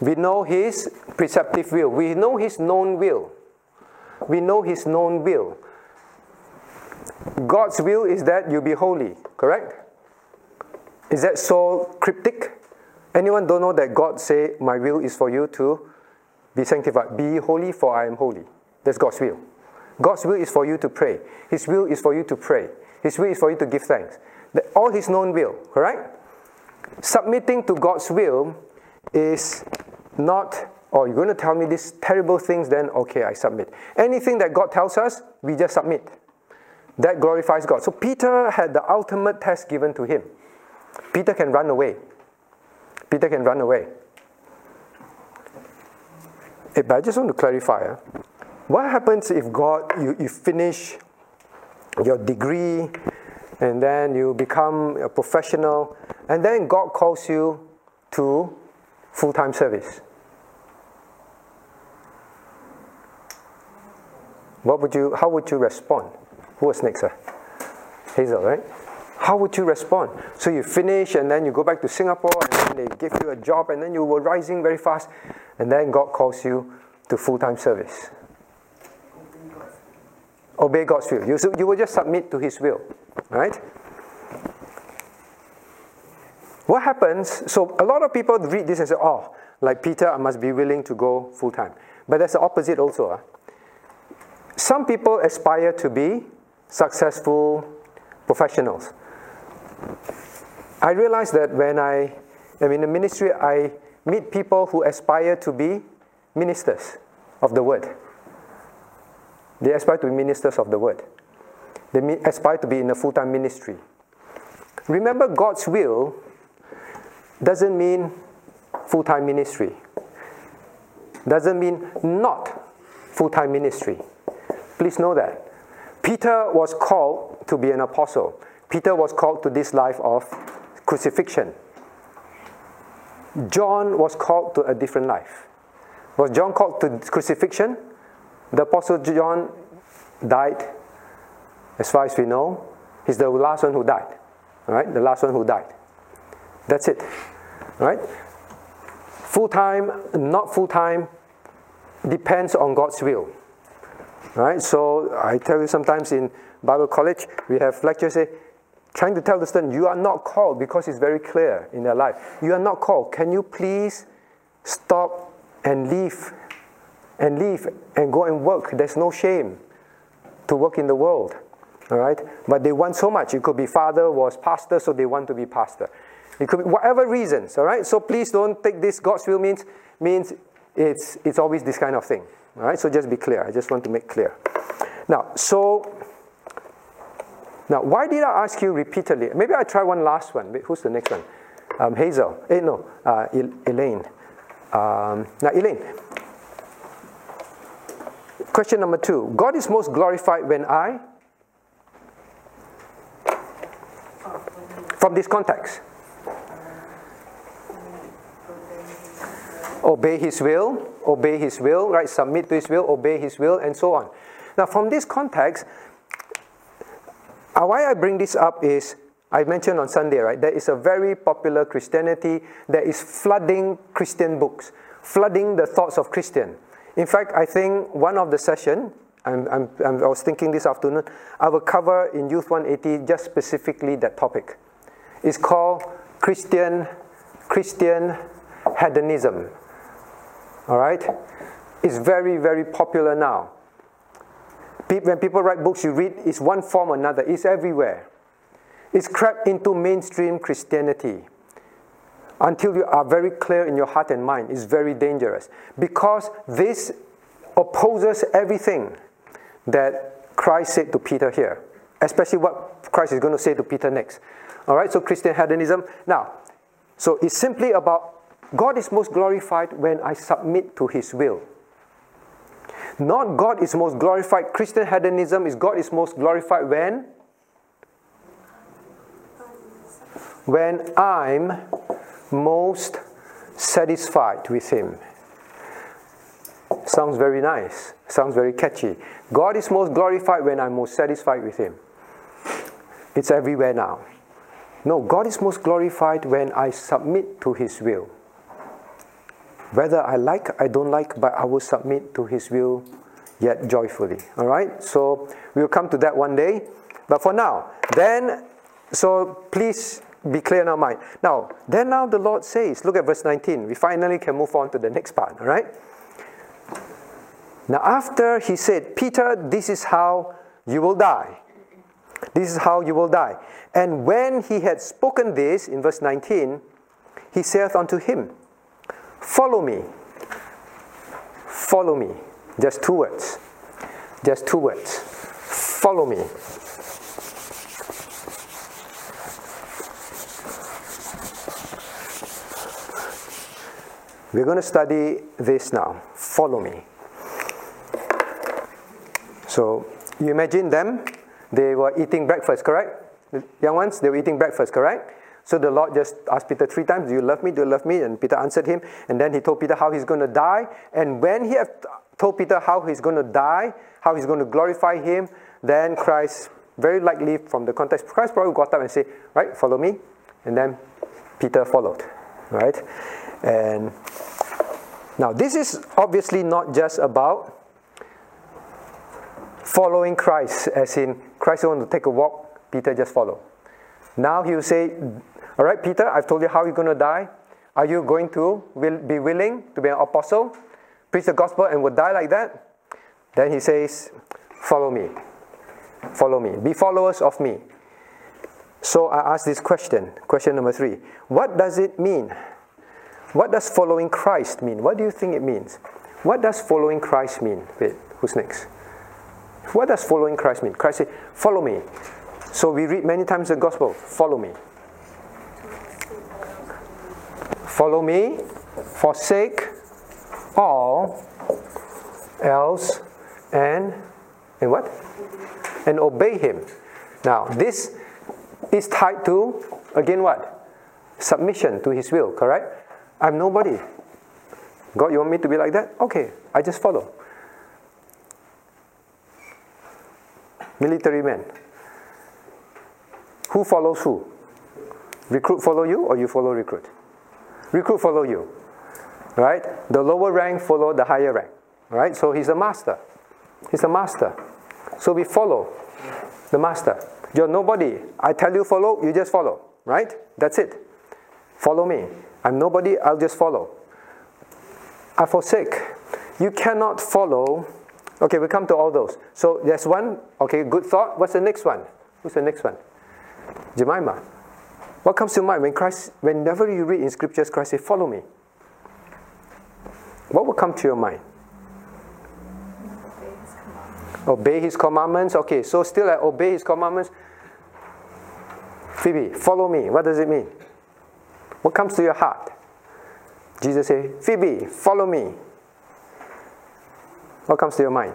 We know his preceptive will. We know his known will. We know his known will. God's will is that you be holy, correct? Is that so cryptic? Anyone don't know that God say, My will is for you to be sanctified. Be holy, for I am holy. That's God's will. God's will is for you to pray. His will is for you to pray. His will is for you to give thanks. All His known will, correct? Submitting to God's will is not, oh, you're going to tell me these terrible things, then okay, I submit. Anything that God tells us, we just submit. That glorifies God. So Peter had the ultimate test given to him. Peter can run away. Peter can run away. Eh, but I just want to clarify. Uh, what happens if God, you, you finish your degree and then you become a professional and then God calls you to full time service? What would you, how would you respond? Who was next, sir? Hazel, right? How would you respond? So you finish and then you go back to Singapore and they give you a job and then you were rising very fast and then God calls you to full time service. Obey God's will. You, you will just submit to His will, right? what happens? So, a lot of people read this and say, oh, like Peter, I must be willing to go full time. But that's the opposite also. Huh? Some people aspire to be successful professionals. I realize that when I am in the ministry, I meet people who aspire to be ministers of the word. They aspire to be ministers of the word. They aspire to be in a full time ministry. Remember, God's will doesn't mean full time ministry, doesn't mean not full time ministry. Please know that. Peter was called to be an apostle, Peter was called to this life of crucifixion. John was called to a different life. Was John called to crucifixion? The Apostle John died, as far as we know. He's the last one who died. All right? The last one who died. That's it. All right? Full time, not full time, depends on God's will. All right? So I tell you sometimes in Bible college, we have lectures say, trying to tell the student, you are not called because it's very clear in their life. You are not called. Can you please stop and leave and leave and go and work? There's no shame to work in the world. All right? But they want so much. It could be father was pastor, so they want to be pastor. It could be whatever reasons, all right? So please don't take this God's will means means it's it's always this kind of thing. All right? So just be clear. I just want to make clear. Now, so now, why did I ask you repeatedly? Maybe I try one last one. Who's the next one? Um, Hazel. Eh, no, uh, Elaine. Um, now, Elaine. Question number two God is most glorified when I. From this context. Obey His will, obey His will, right? Submit to His will, obey His will, and so on. Now, from this context, uh, why I bring this up is I mentioned on Sunday, right? There is a very popular Christianity that is flooding Christian books, flooding the thoughts of Christian. In fact, I think one of the session, I'm, I'm, I'm, i was thinking this afternoon, I will cover in Youth 180 just specifically that topic. It's called Christian Christian hedonism. All right, it's very very popular now when people write books, you read, it's one form or another, it's everywhere. It's crept into mainstream Christianity. Until you are very clear in your heart and mind, is very dangerous. Because this opposes everything that Christ said to Peter here, especially what Christ is going to say to Peter next. All right, so Christian hedonism. Now, so it's simply about God is most glorified when I submit to his will. Not God is most glorified. Christian hedonism is God is most glorified when? When I'm most satisfied with Him. Sounds very nice. Sounds very catchy. God is most glorified when I'm most satisfied with Him. It's everywhere now. No, God is most glorified when I submit to His will. Whether I like, I don't like, but I will submit to His will yet joyfully. All right? So we'll come to that one day. But for now, then, so please be clear in our mind. Now, then now the Lord says, look at verse 19. We finally can move on to the next part. All right? Now, after he said, Peter, this is how you will die. This is how you will die. And when he had spoken this, in verse 19, he saith unto him, Follow me. Follow me. Just two words. Just two words. Follow me. We're going to study this now. Follow me. So, you imagine them, they were eating breakfast, correct? The young ones, they were eating breakfast, correct? So the Lord just asked Peter three times, Do you love me? Do you love me? And Peter answered him. And then he told Peter how he's going to die. And when he told Peter how he's going to die, how he's going to glorify him, then Christ, very likely from the context, Christ probably got up and said, Right, follow me. And then Peter followed. Right? And now this is obviously not just about following Christ, as in Christ want to take a walk, Peter just follow. Now he will say, All right, Peter, I've told you how you're going to die. Are you going to will, be willing to be an apostle, preach the gospel, and would die like that? Then he says, Follow me. Follow me. Be followers of me. So I ask this question, question number three. What does it mean? What does following Christ mean? What do you think it means? What does following Christ mean? Wait, who's next? What does following Christ mean? Christ said, Follow me. So we read many times the gospel, follow me. Follow me, forsake all else, and and what? And obey him. Now this is tied to again what? Submission to his will, correct? I'm nobody. God, you want me to be like that? Okay, I just follow. Military men. Who follows who? Recruit follow you or you follow recruit? Recruit follow you. Right? The lower rank follow the higher rank. Right? So he's a master. He's a master. So we follow the master. You're nobody. I tell you follow, you just follow. Right? That's it. Follow me. I'm nobody, I'll just follow. I forsake. You cannot follow. Okay, we come to all those. So there's one, okay, good thought. What's the next one? Who's the next one? Jemima. What comes to mind when Christ, whenever you read in scriptures, Christ says, Follow me? What will come to your mind? Obey his commandments. Okay, so still I obey his commandments. Phoebe, follow me. What does it mean? What comes to your heart? Jesus said, Phoebe, follow me. What comes to your mind?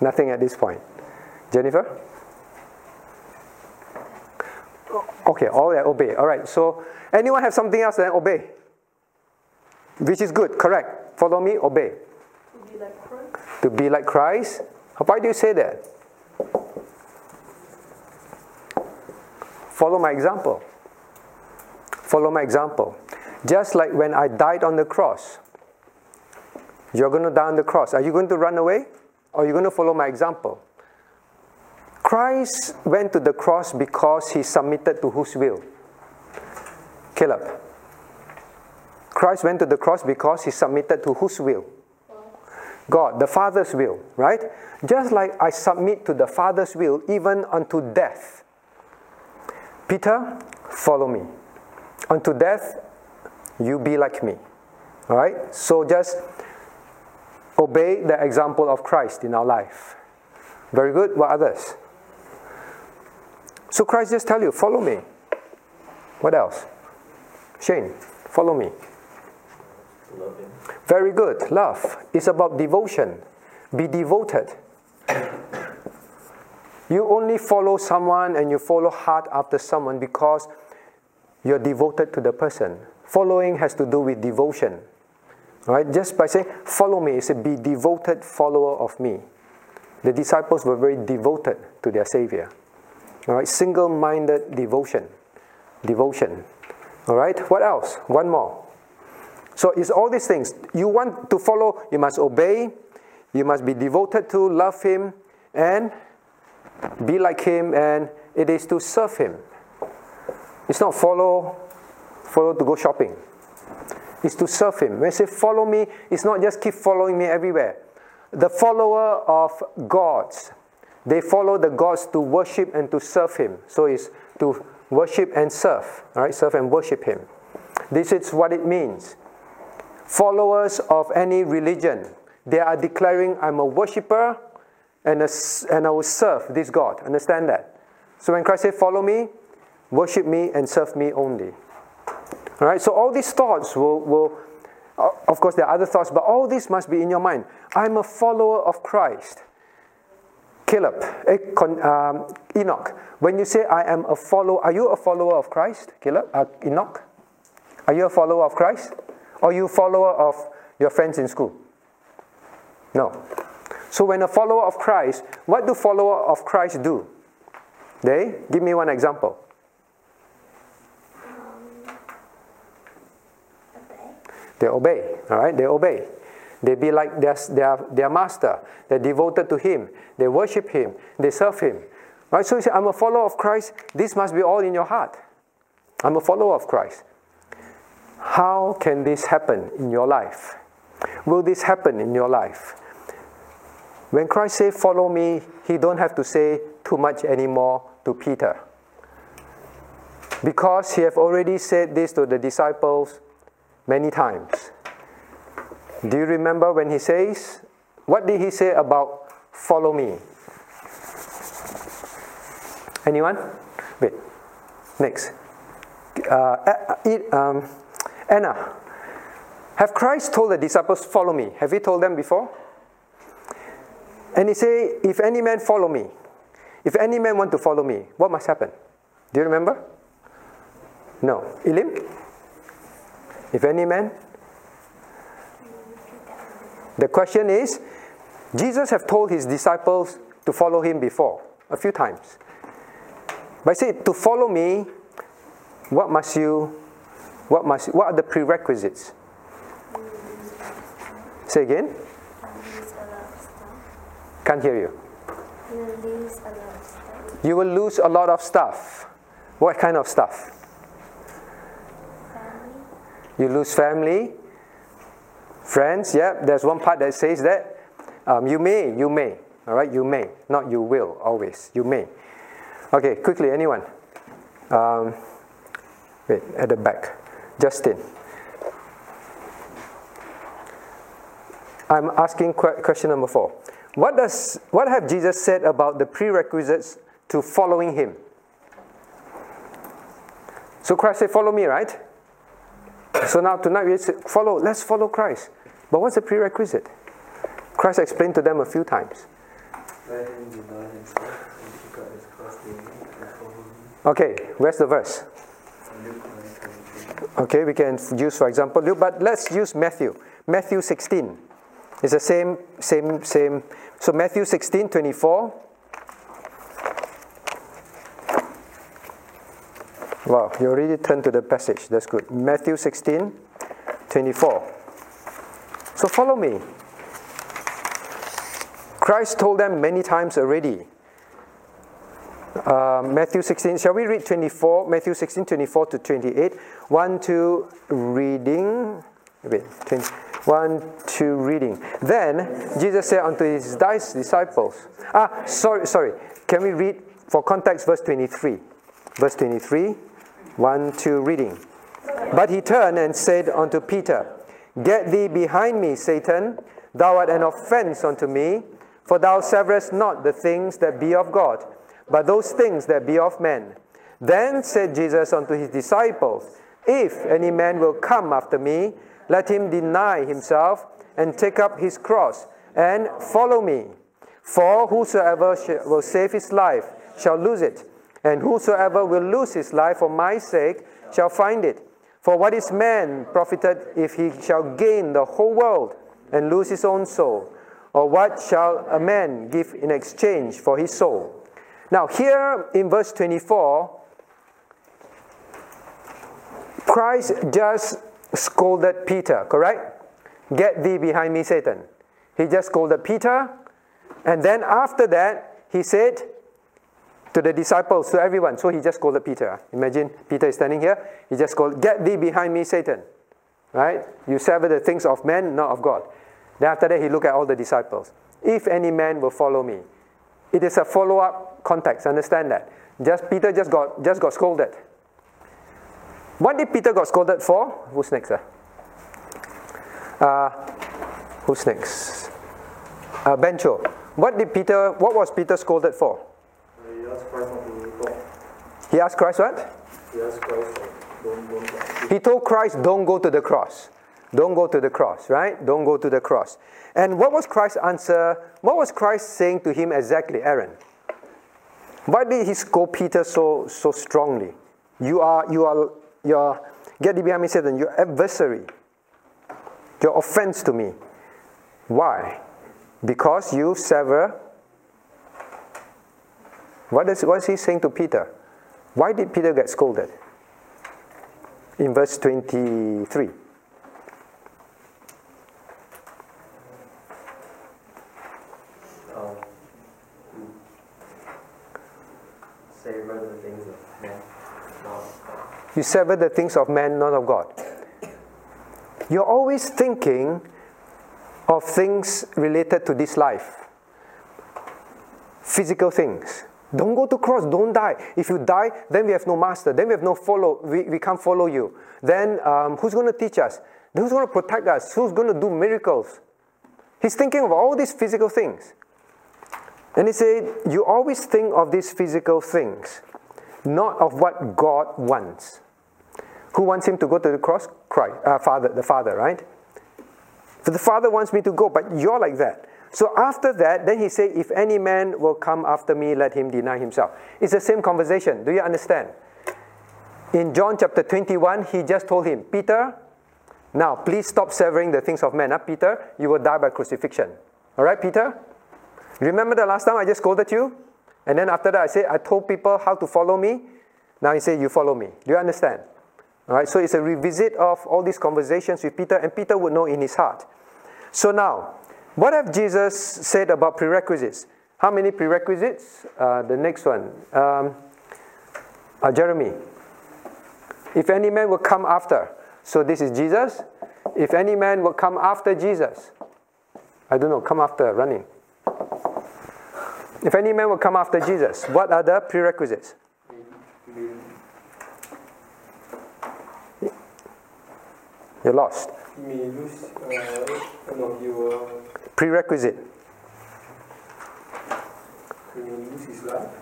Nothing at this point. Jennifer? Okay, all that obey. All right, so anyone have something else that obey? Which is good, correct. Follow me, obey. To be like Christ. To be like Christ? Why do you say that? Follow my example. Follow my example. Just like when I died on the cross, you're going to die on the cross. Are you going to run away? Or are you going to follow my example? Christ went to the cross because he submitted to whose will? Caleb. Christ went to the cross because he submitted to whose will? God, the Father's will, right? Just like I submit to the Father's will even unto death. Peter, follow me. Unto death, you be like me. All right? So just obey the example of Christ in our life. Very good. What others? So Christ just tell you, follow me. What else? Shane, follow me. Very good. Love is about devotion. Be devoted. You only follow someone and you follow hard after someone because you're devoted to the person. Following has to do with devotion. Right? Just by saying, follow me, it's a be devoted follower of me. The disciples were very devoted to their Savior. All right, single minded devotion. Devotion. All right, what else? One more. So it's all these things. You want to follow, you must obey, you must be devoted to, love Him, and be like Him, and it is to serve Him. It's not follow, follow to go shopping. It's to serve Him. When I say follow me, it's not just keep following me everywhere. The follower of gods, they follow the gods to worship and to serve Him. So it's to worship and serve, right? Serve and worship Him. This is what it means followers of any religion. They are declaring, I'm a worshiper and, and I will serve this God. Understand that? So when Christ said, Follow me, worship me, and serve me only. All right, so all these thoughts will, will, of course, there are other thoughts, but all this must be in your mind. I'm a follower of Christ. Caleb, eh, um, Enoch, when you say I am a follower, are you a follower of Christ, Caleb? Uh, Enoch? Are you a follower of Christ? Or you follower of your friends in school? No. So when a follower of Christ, what do follower of Christ do? They give me one example. They obey. All right, they obey. They be like their, their, their master. They're devoted to him. They worship him. They serve him. Right? So you say, I'm a follower of Christ. This must be all in your heart. I'm a follower of Christ. How can this happen in your life? Will this happen in your life? When Christ said, Follow me, he don't have to say too much anymore to Peter. Because he have already said this to the disciples many times. Do you remember when he says, What did he say about follow me? Anyone? Wait. Next. Uh, it, um, Anna. Have Christ told the disciples, Follow me? Have he told them before? And he say, If any man follow me, if any man want to follow me, what must happen? Do you remember? No. Elim? If any man? The question is, Jesus have told his disciples to follow him before, a few times. But he say, to follow me, what must you, what must, what are the prerequisites? Say again? Can't hear you. You will lose a lot of stuff. What kind of stuff? Family. You lose family, friends. Yeah, there's one part that says that. Um, you may, you may. All right, you may, not you will. Always, you may. Okay, quickly, anyone? Um, wait, at the back, Justin. I'm asking question number four. What does what have Jesus said about the prerequisites to following him? So Christ said, "Follow me," right? So now tonight we say, follow. Let's follow Christ. But what's the prerequisite? Christ explained to them a few times. Okay, where's the verse? Okay, we can use, for example, Luke, but let's use Matthew. Matthew 16. It's the same, same, same. So Matthew 16, 24. Wow, you already turned to the passage. That's good. Matthew 16, 24. So follow me. Christ told them many times already. Uh, Matthew 16, shall we read 24? Matthew 16, 24 to 28. One, two, reading. Wait, 20, one, two, reading. Then Jesus said unto his disciples, Ah, sorry, sorry. Can we read for context verse 23? Verse 23, one, two, reading. But he turned and said unto Peter, Get thee behind me, Satan, thou art an offense unto me, for thou savourest not the things that be of God, but those things that be of men. Then said Jesus unto his disciples, If any man will come after me, let him deny himself and take up his cross and follow me. For whosoever will save his life shall lose it, and whosoever will lose his life for my sake shall find it. For what is man profited if he shall gain the whole world and lose his own soul? Or what shall a man give in exchange for his soul? Now, here in verse 24, Christ just scolded Peter, correct? Get thee behind me, Satan. He just scolded Peter, and then after that, he said, to the disciples, to everyone. So he just called Peter. Imagine Peter is standing here. He just called, Get thee behind me, Satan. Right? You savour the things of men, not of God. Then after that, he looked at all the disciples. If any man will follow me. It is a follow up context. Understand that. Just Peter just got just got scolded. What did Peter got scolded for? Who's next? Uh, uh who's next? Uh, Bencho. What did Peter? What was Peter scolded for? He asked Christ what? He asked Christ, don't, don't. He told Christ, don't go to the cross. Don't go to the cross, right? Don't go to the cross. And what was Christ's answer? What was Christ saying to him exactly, Aaron? Why did he scold Peter so so strongly? You are you are you are get behind me, Satan, your adversary. Your offense to me. Why? Because you savour what is, what is he saying to Peter? Why did Peter get scolded? In verse 23. You savour the things of man, not of God. You're always thinking of things related to this life, physical things. Don't go to cross, don't die. If you die, then we have no master, then we have no follow, we, we can't follow you. Then um, who's going to teach us? Who's going to protect us? Who's going to do miracles? He's thinking of all these physical things. And he said, You always think of these physical things, not of what God wants. Who wants him to go to the cross? Christ, uh, Father, the Father, right? For the Father wants me to go, but you're like that. So after that, then he said, If any man will come after me, let him deny himself. It's the same conversation. Do you understand? In John chapter 21, he just told him, Peter, now please stop savouring the things of men. Huh? Peter, you will die by crucifixion. All right, Peter? Remember the last time I just scolded you? And then after that, I said, I told people how to follow me. Now he said, You follow me. Do you understand? All right, so it's a revisit of all these conversations with Peter, and Peter would know in his heart. So now, what have Jesus said about prerequisites? How many prerequisites? Uh, the next one. Um, uh, Jeremy. If any man will come after. So this is Jesus. If any man will come after Jesus. I don't know, come after running. If any man will come after Jesus, what are the prerequisites? You're lost. Prerequisite.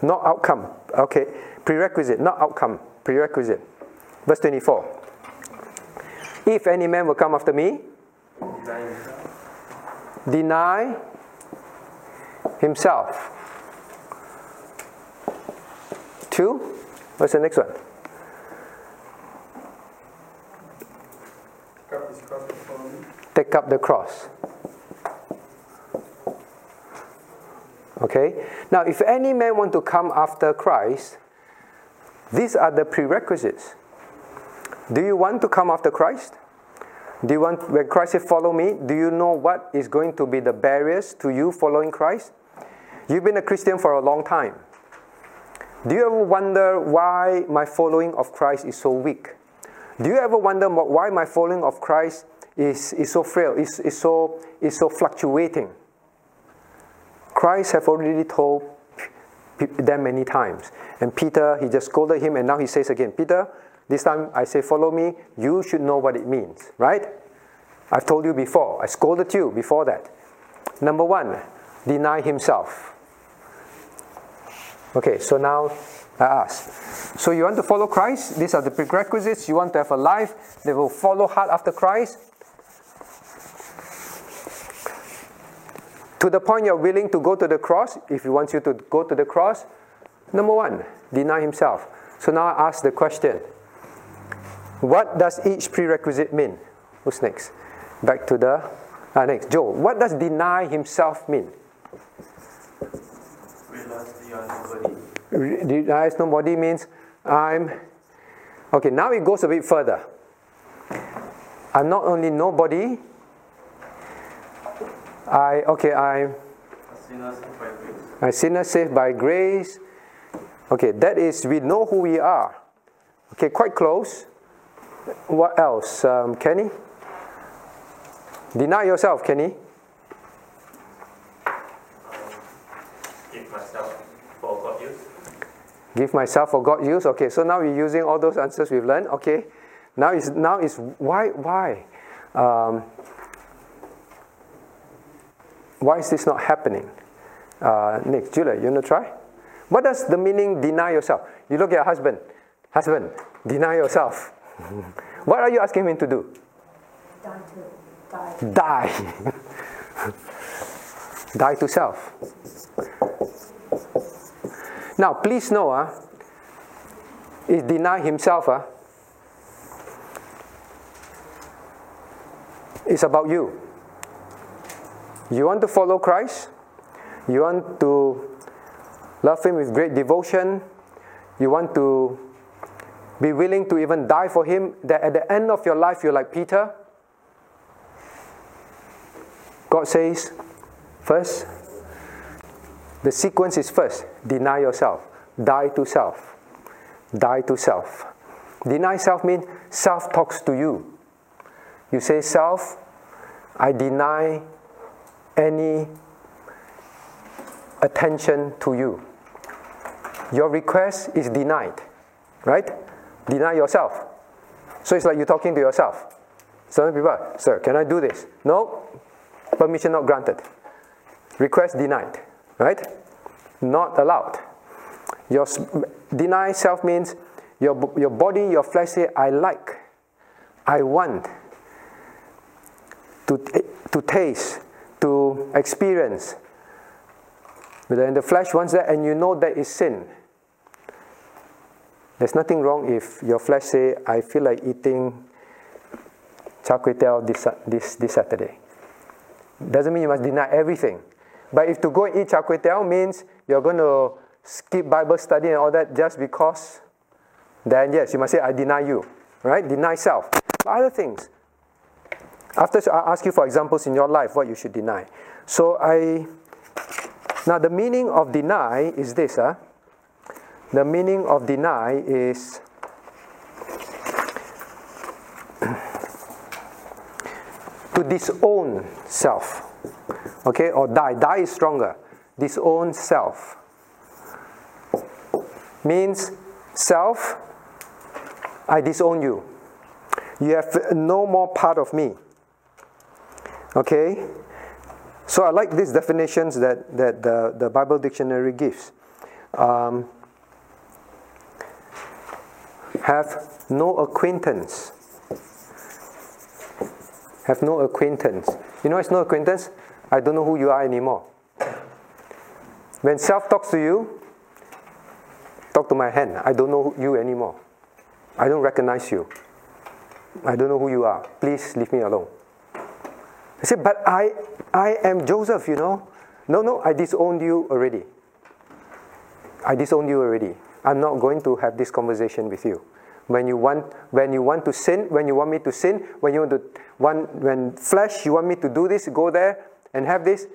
Not outcome. Okay. Prerequisite, not outcome. Prerequisite. Verse 24. If any man will come after me, Deny himself. deny himself. Two. What's the next one? Cup his cross and follow me. Take up the cross. Okay? Now, if any man want to come after Christ, these are the prerequisites. Do you want to come after Christ? Do you want, when Christ said, Follow me, do you know what is going to be the barriers to you following Christ? You've been a Christian for a long time. Do you ever wonder why my following of Christ is so weak? Do you ever wonder why my following of Christ is, is so frail, is, is, so, is so fluctuating? Christ have already told them many times. And Peter, he just scolded him, and now he says again, Peter, this time I say, follow me, you should know what it means, right? I've told you before, I scolded you before that. Number one, deny himself. Okay, so now I ask. So you want to follow Christ? These are the prerequisites. You want to have a life that will follow hard after Christ? To the point you're willing to go to the cross, if he wants you to go to the cross, number one, deny himself. So now I ask the question what does each prerequisite mean? Who's next? Back to the uh, next. Joe, what does deny himself mean? Realize are nobody. Denies nobody means I'm. Okay, now it goes a bit further. I'm not only nobody. I okay. I'm sinner saved by grace. sinner saved by grace. Okay, that is we know who we are. Okay, quite close. What else, um, Kenny? Deny yourself, Kenny. Myself for God use. Give myself for God use. Okay, so now we're using all those answers we've learned. Okay, now is now is why why um, why is this not happening? Uh, next, Julia, you wanna try? What does the meaning deny yourself? You look at your husband. Husband, deny yourself. [LAUGHS] what are you asking him to do? Die to die. Die. [LAUGHS] Die to self. Now, please know, uh, is deny himself. Uh, it's about you. You want to follow Christ? You want to love Him with great devotion? You want to be willing to even die for Him? That at the end of your life, you're like Peter? God says, first, the sequence is first deny yourself, die to self, die to self. Deny self means self talks to you. You say, Self, I deny any attention to you. Your request is denied, right? Deny yourself. So it's like you're talking to yourself. Some people, sir, can I do this? No, permission not granted. Request denied, right? Not allowed. Your deny self means your, your body, your flesh say, I like, I want to, eh, to taste, to experience. But then the flesh wants that, and you know that is sin. There's nothing wrong if your flesh say, I feel like eating char kway teow this, this, this Saturday. Doesn't mean you must deny everything. But if to go and eat char kway teow means you're going to skip Bible study and all that just because, then yes, you must say, I deny you. Right? Deny self. But other things. After I ask you for examples in your life, what you should deny. So I now the meaning of deny is this, huh? The meaning of deny is [CLEARS THROAT] to disown self. Okay, or die. Die is stronger. Disown self. Means self, I disown you. You have no more part of me. Okay? So I like these definitions that, that the, the Bible dictionary gives. Um, have no acquaintance. Have no acquaintance. You know it's no acquaintance? I don't know who you are anymore. When self talks to you, talk to my hand. I don't know you anymore. I don't recognize you. I don't know who you are. Please leave me alone. I said, but I, I am Joseph, you know. No, no, I disowned you already. I disowned you already. I'm not going to have this conversation with you. When you want, when you want to sin, when you want me to sin, when you want to, want, when flesh, you want me to do this, go there and have this.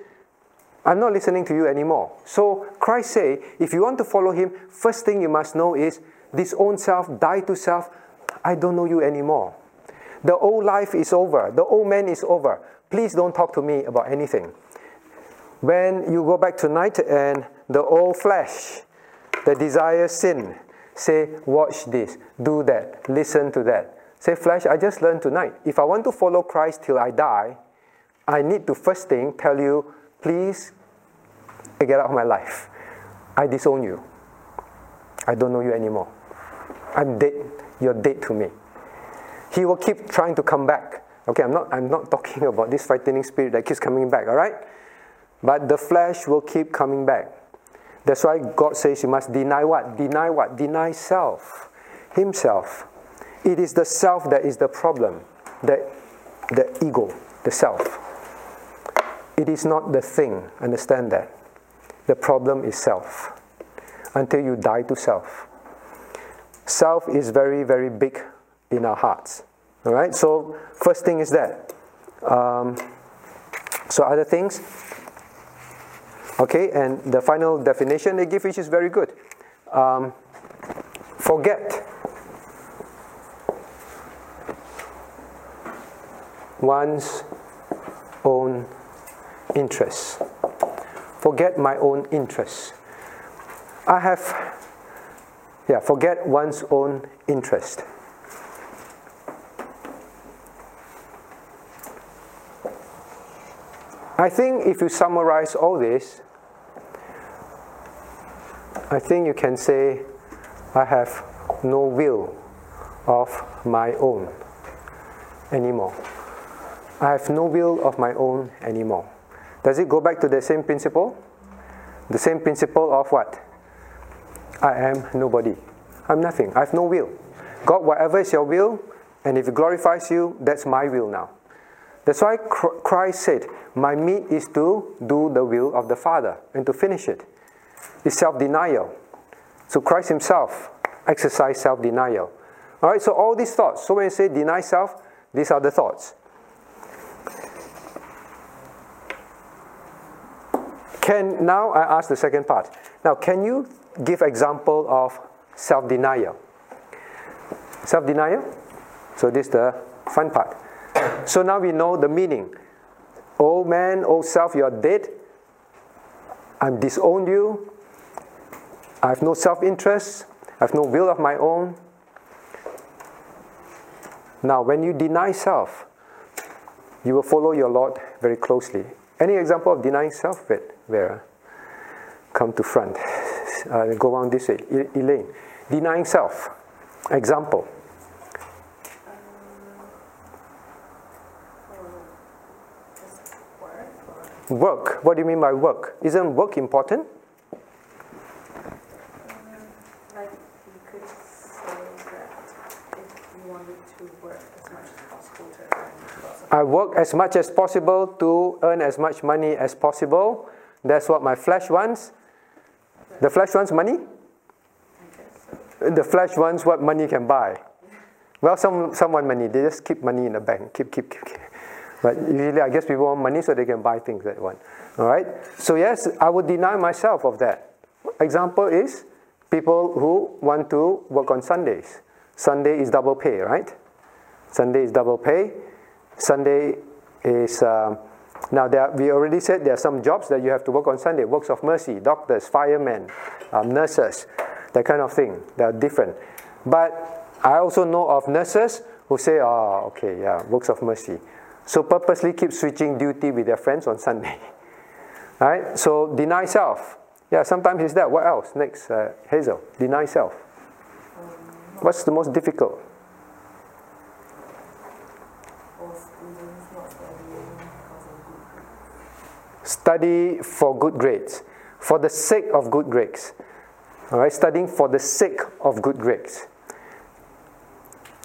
I'm not listening to you anymore. So Christ say, if you want to follow Him, first thing you must know is this own self, die to self. I don't know you anymore. The old life is over. The old man is over. Please don't talk to me about anything. When you go back tonight and the old flesh, the desire sin, say, watch this, do that, listen to that. Say, flesh, I just learned tonight. If I want to follow Christ till I die, I need to first thing tell you, please get out of my life. I disown you. I don't know you anymore. I'm dead. You're dead to me. He will keep trying to come back. Okay, I'm not, I'm not [LAUGHS] talking about this frightening spirit that keeps coming back, all right? But the flesh will keep coming back. That's why God says you must deny what? Deny what? Deny self, Himself. It is the self that is the problem, the, the ego, the self. It is not the thing, understand that. The problem is self. Until you die to self. Self is very, very big in our hearts. All right. So first thing is that. Um, so other things. Okay, and the final definition they give, which is very good. Um, forget one's own interests. Forget my own interests. I have, yeah, forget one's own interest. I think if you summarize all this, I think you can say, I have no will of my own anymore. I have no will of my own anymore. Does it go back to the same principle? The same principle of what? I am nobody. I'm nothing. I have no will. God, whatever is your will, and if it glorifies you, that's my will now. That's why Christ said, My meat is to do the will of the Father and to finish it. It's self denial. So Christ Himself exercised self denial. All right, so all these thoughts. So when you say deny self, these are the thoughts. Can now I ask the second part. Now, can you give example of self denial? Self denial? So, this is the fun part. So, now we know the meaning. Old man, old self, you are dead. I've disowned you. I have no self interest. I have no will of my own. Now, when you deny self, you will follow your Lord very closely. Any example of denying self, Vera? Come to front. Uh, go on this way. Elaine. Denying self. Example. Work. What do you mean by work? Isn't work important? Like you could say that if you wanted to work as much as possible to earn lots of I work as much as possible to earn as much money as possible. That's what my flesh wants. The flesh wants money? The flesh wants what money can buy. Well, some, some want money. They just keep money in the bank. Keep, keep, keep, keep. But usually, I guess people want money so they can buy things that they want. All right? So, yes, I would deny myself of that. Example is people who want to work on Sundays. Sunday is double pay, right? Sunday is double pay. Sunday is. Um, now, there, we already said there are some jobs that you have to work on Sunday works of mercy, doctors, firemen, um, nurses, that kind of thing. They are different. But I also know of nurses who say, oh, okay, yeah, works of mercy. So purposely keep switching duty with their friends on Sunday. [LAUGHS] Right? So deny self. Yeah, sometimes it's that. What else? Next, uh, Hazel. Deny self. What's the most difficult? or students not studying because of good grades. Study for good grades. For the sake of good grades. All right, studying for the sake of good grades.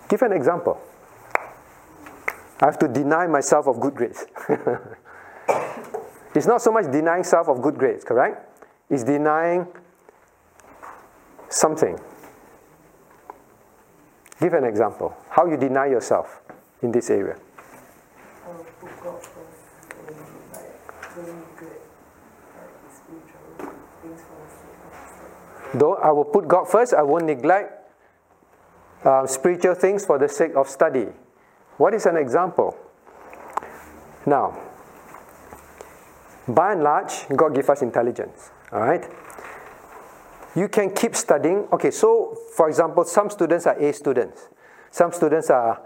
Give an example. I have to deny myself of good grades. [LAUGHS] it's not so much denying self of good grades, correct? It's denying something. Give an example. How you deny yourself in this area put God first and like doing good, like spiritual things for the sake of study. Though I will put God first, I won't neglect uh, spiritual things for the sake of study. What is an example? Now, by and large, God gives us intelligence. All right. You can keep studying. Okay, so for example, some students are A students. Some students are,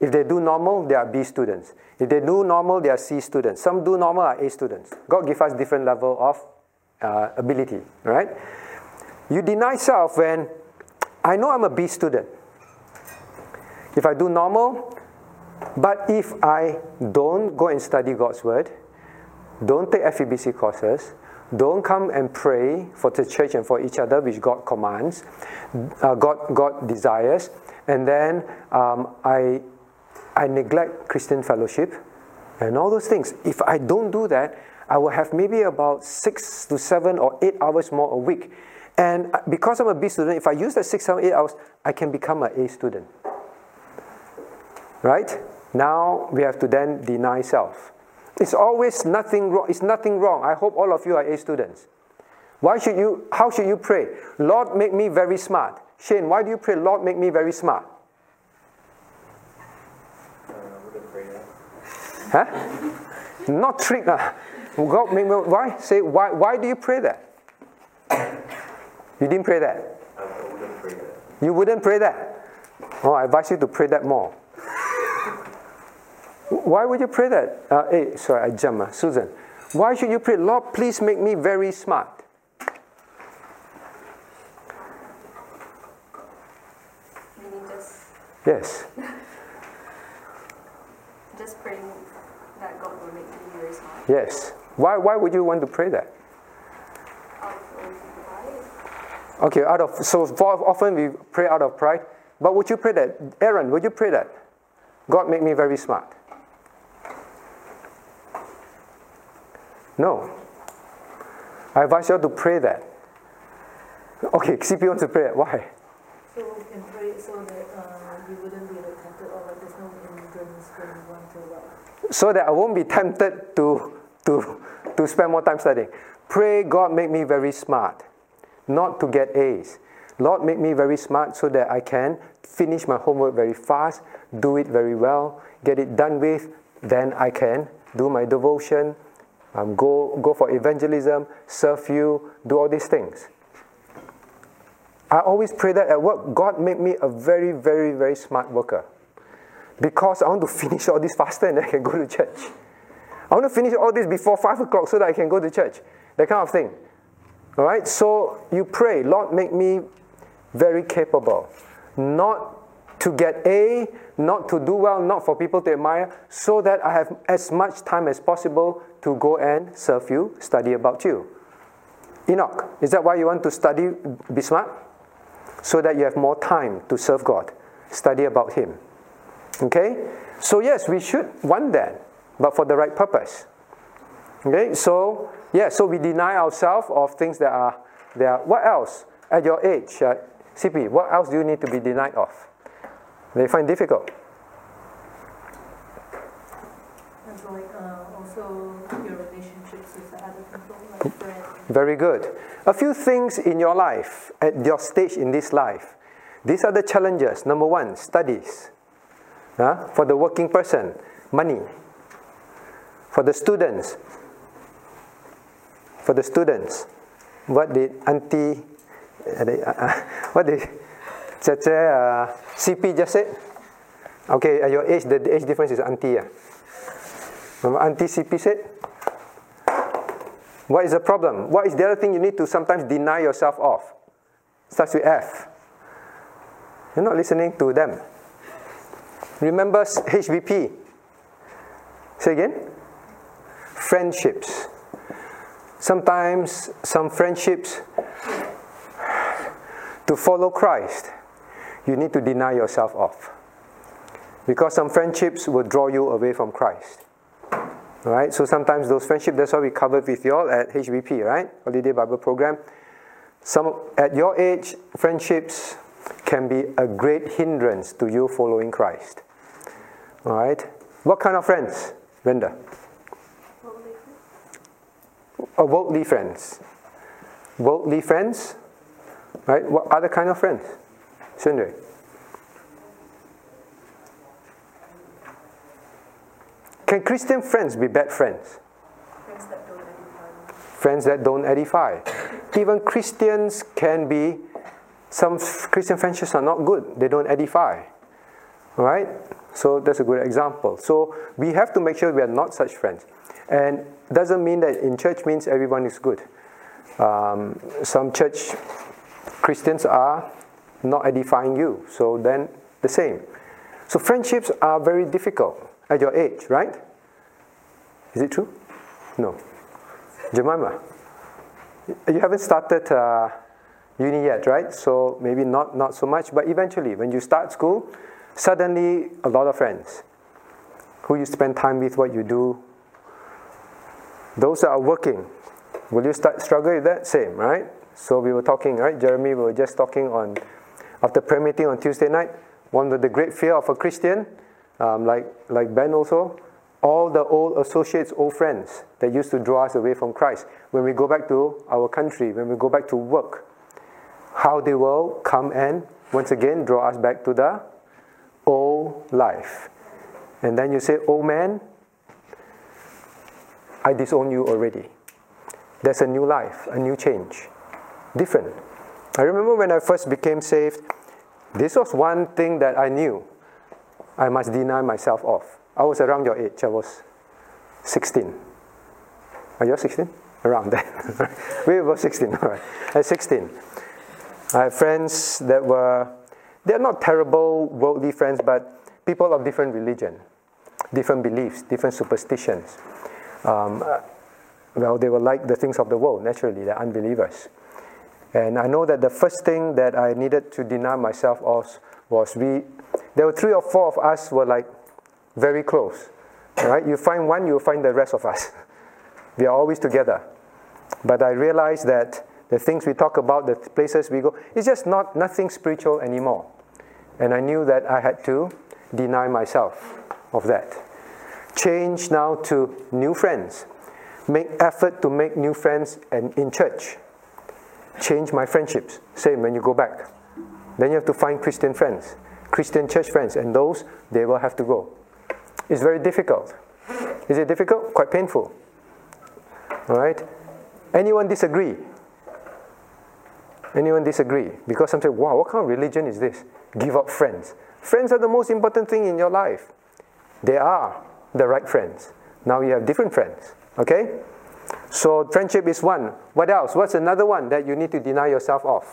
if they do normal, they are B students. If they do normal, they are C students. Some do normal are A students. God gives us different level of uh, ability. Right. You deny self when I know I'm a B student. If I do normal, but if I don't go and study God's word, don't take FEBC courses, don't come and pray for the church and for each other, which God commands, uh, God, God desires, and then um, I, I neglect Christian fellowship and all those things. If I don't do that, I will have maybe about six to seven or eight hours more a week. And because I'm a B student, if I use that six, seven, eight hours, I can become an A student. Right? Now we have to then deny self. It's always nothing wrong. It's nothing wrong. I hope all of you are A students. Why should you, how should you pray? Lord, make me very smart. Shane, why do you pray, Lord, make me very smart? Uh. Huh? Not trick. Uh. God, why? Say, why, why do you pray that? You didn't pray that. I, I wouldn't pray that. You wouldn't pray that. Oh, I advise you to pray that more. Why would you pray that? Uh, hey, sorry, I jumped. Uh, Susan, why should you pray, Lord, please make me very smart? Just, Yes. [LAUGHS] just praying that God will make me very smart. Yes. Why, why would you want to pray that? Out of pride. Okay, out of so often we pray out of pride. But would you pray that? Aaron, would you pray that? God make me very smart. No. I advise you to pray that. Okay, CP wants to pray it. Why? So we can pray so that uh, you wouldn't be tempted or like there's no hindrance when you want to what. So that I won't be tempted to, to, to spend more time studying. Pray, God, make me very smart, not to get A's. Lord, make me very smart so that I can finish my homework very fast, do it very well, get it done with, then I can do my devotion, um, go, go for evangelism, serve you, do all these things. I always pray that at work, God make me a very, very, very smart worker. Because I want to [LAUGHS] finish all this faster and I can go to church. I want to finish all this before 5 o'clock so that I can go to church. That kind of thing. All right? So you pray, Lord, make me very capable. Not to get A, not to do well, not for people to admire, so that I have as much time as possible to go and serve you, study about you. Enoch, is that why you want to study, be smart? So that you have more time to serve God, study about Him. Okay? So, yes, we should want that, but for the right purpose. Okay? So, yeah, so we deny ourselves of things that are, that are what else? At your age, uh, CP, what else do you need to be denied of? They find difficult. And like uh, also your relationships with other people, like friends. Very good. A few things in your life, at your stage in this life. These are the challenges. Number one, studies. Huh? For the working person, money. For the students, for the students, what did Auntie, uh, uh, [LAUGHS] what did Cheche, uh, CP just said? Okay, your age, the age difference is Auntie. Uh. Remember Auntie CP said? What is the problem? What is the other thing you need to sometimes deny yourself of? Starts with F. You're not listening to them. Remember HBP. Say again? Friendships. Sometimes some friendships to follow Christ, you need to deny yourself of. Because some friendships will draw you away from Christ. Right? so sometimes those friendships, that's why we covered with you all at HBP, right? Holiday Bible Program. Some at your age, friendships can be a great hindrance to you following Christ. All right, what kind of friends, Brenda? Uh, worldly friends. Worldly friends, right? What other kind of friends? Sundari. Can Christian friends be bad friends? Friends that don't edify. Friends that don't edify. Even Christians can be, some Christian friendships are not good, they don't edify. All right? So that's a good example. So we have to make sure we are not such friends. And doesn't mean that in church means everyone is good. Um, some church Christians are not edifying you, so then the same. So friendships are very difficult at your age, right? Is it true? No. Jemima, you haven't started uh, uni yet, right? So maybe not, not so much, but eventually, when you start school, suddenly a lot of friends who you spend time with, what you do. Those that are working, will you start struggle with that? Same, right? So we were talking, right? Jeremy, we were just talking on after prayer meeting on Tuesday night. One of the great fear of a Christian, um, like like Ben also, all the old associates, old friends that used to draw us away from Christ. When we go back to our country, when we go back to work, how they will come and once again draw us back to the old life. And then you say, Oh man, I disown you already. There's a new life, a new change. Different. I remember when I first became saved, this was one thing that I knew I must deny myself of. I was around your age, I was 16. Are you 16? Around that. [LAUGHS] we were 16, all right. At 16. I have friends that were, they're not terrible worldly friends, but people of different religion, different beliefs, different superstitions. Um, well, they were like the things of the world, naturally, they're unbelievers. And I know that the first thing that I needed to deny myself of was we, there were three or four of us were like very close. Right? You find one, you find the rest of us. [LAUGHS] We are always together. But I realized that the things we talk about, the places we go, it's just not nothing spiritual anymore. And I knew that I had to deny myself of that. Change now to new friends. Make effort to make new friends and in church. Change my friendships. Same when you go back. Then you have to find Christian friends. Christian church friends, and those they will have to go. It's very difficult. Is it difficult? Quite painful. All right? Anyone disagree? Anyone disagree? Because some say, wow, what kind of religion is this? Give up friends. Friends are the most important thing in your life. They are the right friends. Now you have different friends. Okay? So friendship is one. What else? What's another one that you need to deny yourself of?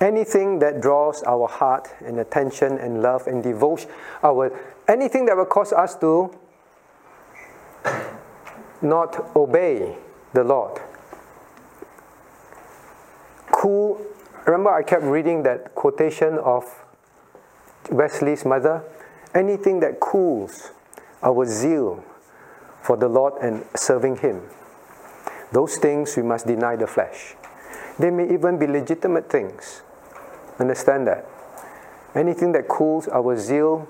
anything that draws our heart and attention and love and devotion, our anything that will cause us to not obey the Lord. Cool. Remember, I kept reading that quotation of Wesley's mother. Anything that cools our zeal for the Lord and serving Him. Those things we must deny the flesh. They may even be legitimate things. Understand that. Anything that cools our zeal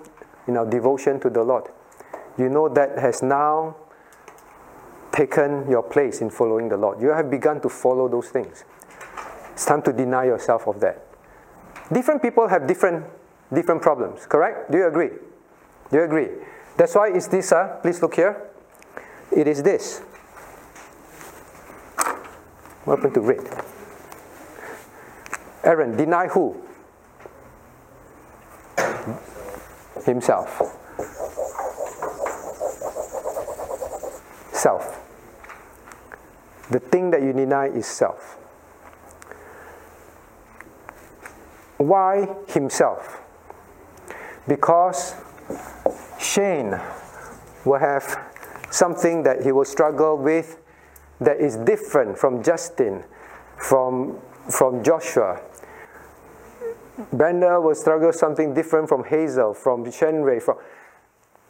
in our devotion to the Lord, you know that has now taken your place in following the Lord. You have begun to follow those things. It's time to deny yourself of that. Different people have different different problems, correct? Do you agree? Do you agree? That's why it's this, uh, please look here. It is this. What happened to read? Aaron, deny who? Himself. Self. The thing that you deny is self. Why himself? Because Shane will have something that he will struggle with that is different from Justin, from, from Joshua, Brenda will struggle something different from Hazel, from Shenray. From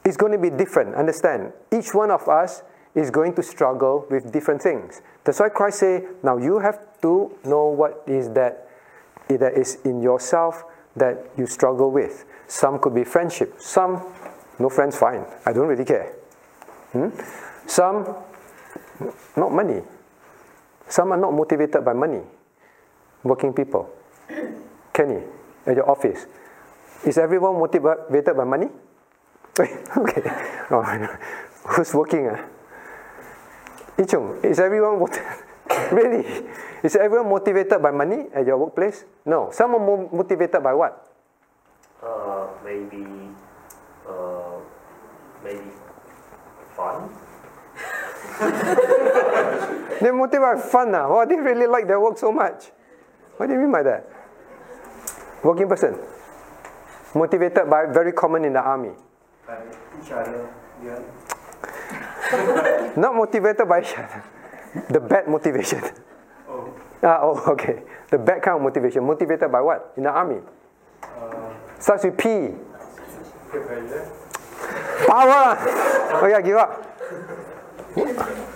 it's going to be different. Understand? Each one of us is going to struggle with different things. That's why Christ say, now you have to know what is that that is in yourself that you struggle with. Some could be friendship. Some, no friends, fine. I don't really care. Hmm? Some, not money. Some are not motivated by money. Working people. Kenny, at your office, is everyone motivated by money? [LAUGHS] okay. [LAUGHS] Oh, who's working? Uh? Ichung, is everyone [LAUGHS] really? Is everyone motivated by money at your workplace? No. Some are mo- motivated by what? Uh, maybe, uh, maybe fun. [LAUGHS] They're motivated by fun. Uh. Why they really like their work so much? What do you mean by that? Working person. Motivated by very common in the army. By each other, yeah. [LAUGHS] Not motivated by each other. The bad motivation. Oh, Ah, oh, okay. The bad kind of motivation. Motivated by what? In the army. uh, Starts with P. Power. Oh yeah, give up.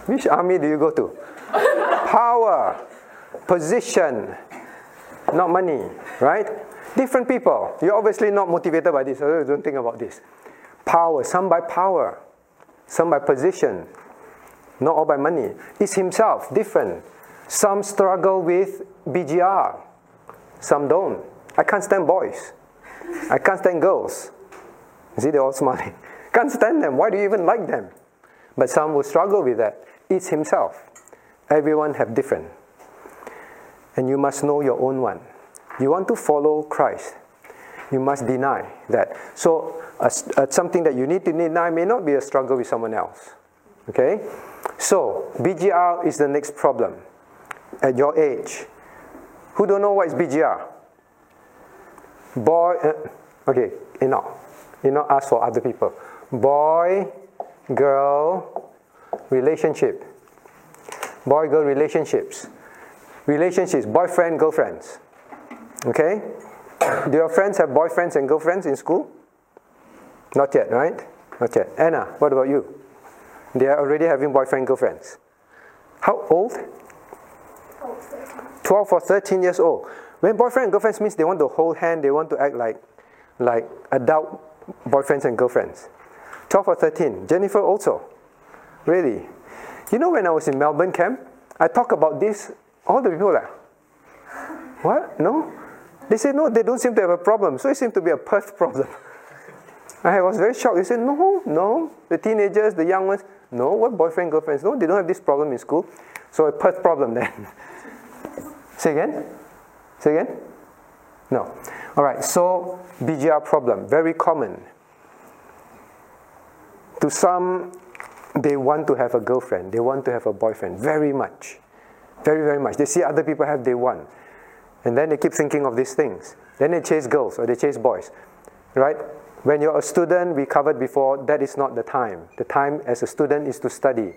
Which army do you go to? Power, position, not money, right? Different people. You're obviously not motivated by this. So don't think about this. Power. Some by power, some by position, not all by money. It's himself, different. Some struggle with BGR, some don't. I can't stand boys. I can't stand girls. See, they're all smiling. [LAUGHS] Can't stand them. Why do you even like them? But some will struggle with that. It's himself. Everyone have different. And you must know your own one. You want to follow Christ. You must deny that. So, uh, uh, something that you need to deny may not be a struggle with someone else. Okay? So, BGR is the next problem at your age. Who don't know what is BGR? Boy, uh, okay, enough. You know, ask for other people. Boy, girl, relationship. Boy, girl relationships. Relationships, boyfriend, girlfriends. Okay? [COUGHS] Do your friends have boyfriends and girlfriends in school? Not yet, right? Not yet. Anna, what about you? They are already having boyfriend, girlfriends. How old? 12 or 13 years old. When boyfriend and girlfriends means they want to hold hand, they want to act like, like adult boyfriends and girlfriends. 12 or 13. Jennifer also. Really. You know when I was in Melbourne camp, I talked about this All the people like, what? No? They say no, they don't seem to have a problem. So it seemed to be a Perth [LAUGHS] problem. I was very shocked. They said, no, no. The teenagers, the young ones, no. What boyfriend, girlfriends? No, they don't have this problem in school. So a Perth problem then. [LAUGHS] Say again? Say again? No. All right, so BGR problem, very common. To some, they want to have a girlfriend, they want to have a boyfriend, very much. Very, very much. They see other people have, they want. And then they keep thinking of these things. Then they chase girls or they chase boys. Right? When you're a student, we covered before, that is not the time. The time as a student is to study.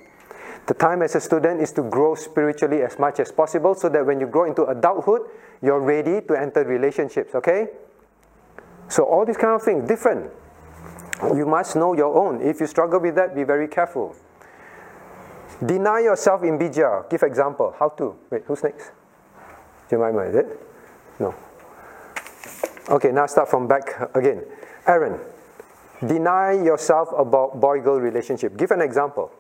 The time as a student is to grow spiritually as much as possible so that when you grow into adulthood, you're ready to enter relationships, okay? So all these kind of things, different. You must know your own. If you struggle with that, be very careful. Deny yourself in BGR. Give example. How to? Wait, who's next? Jemima, is it? No. Okay, now start from back again. Aaron, deny yourself about boy-girl relationship. Give an example.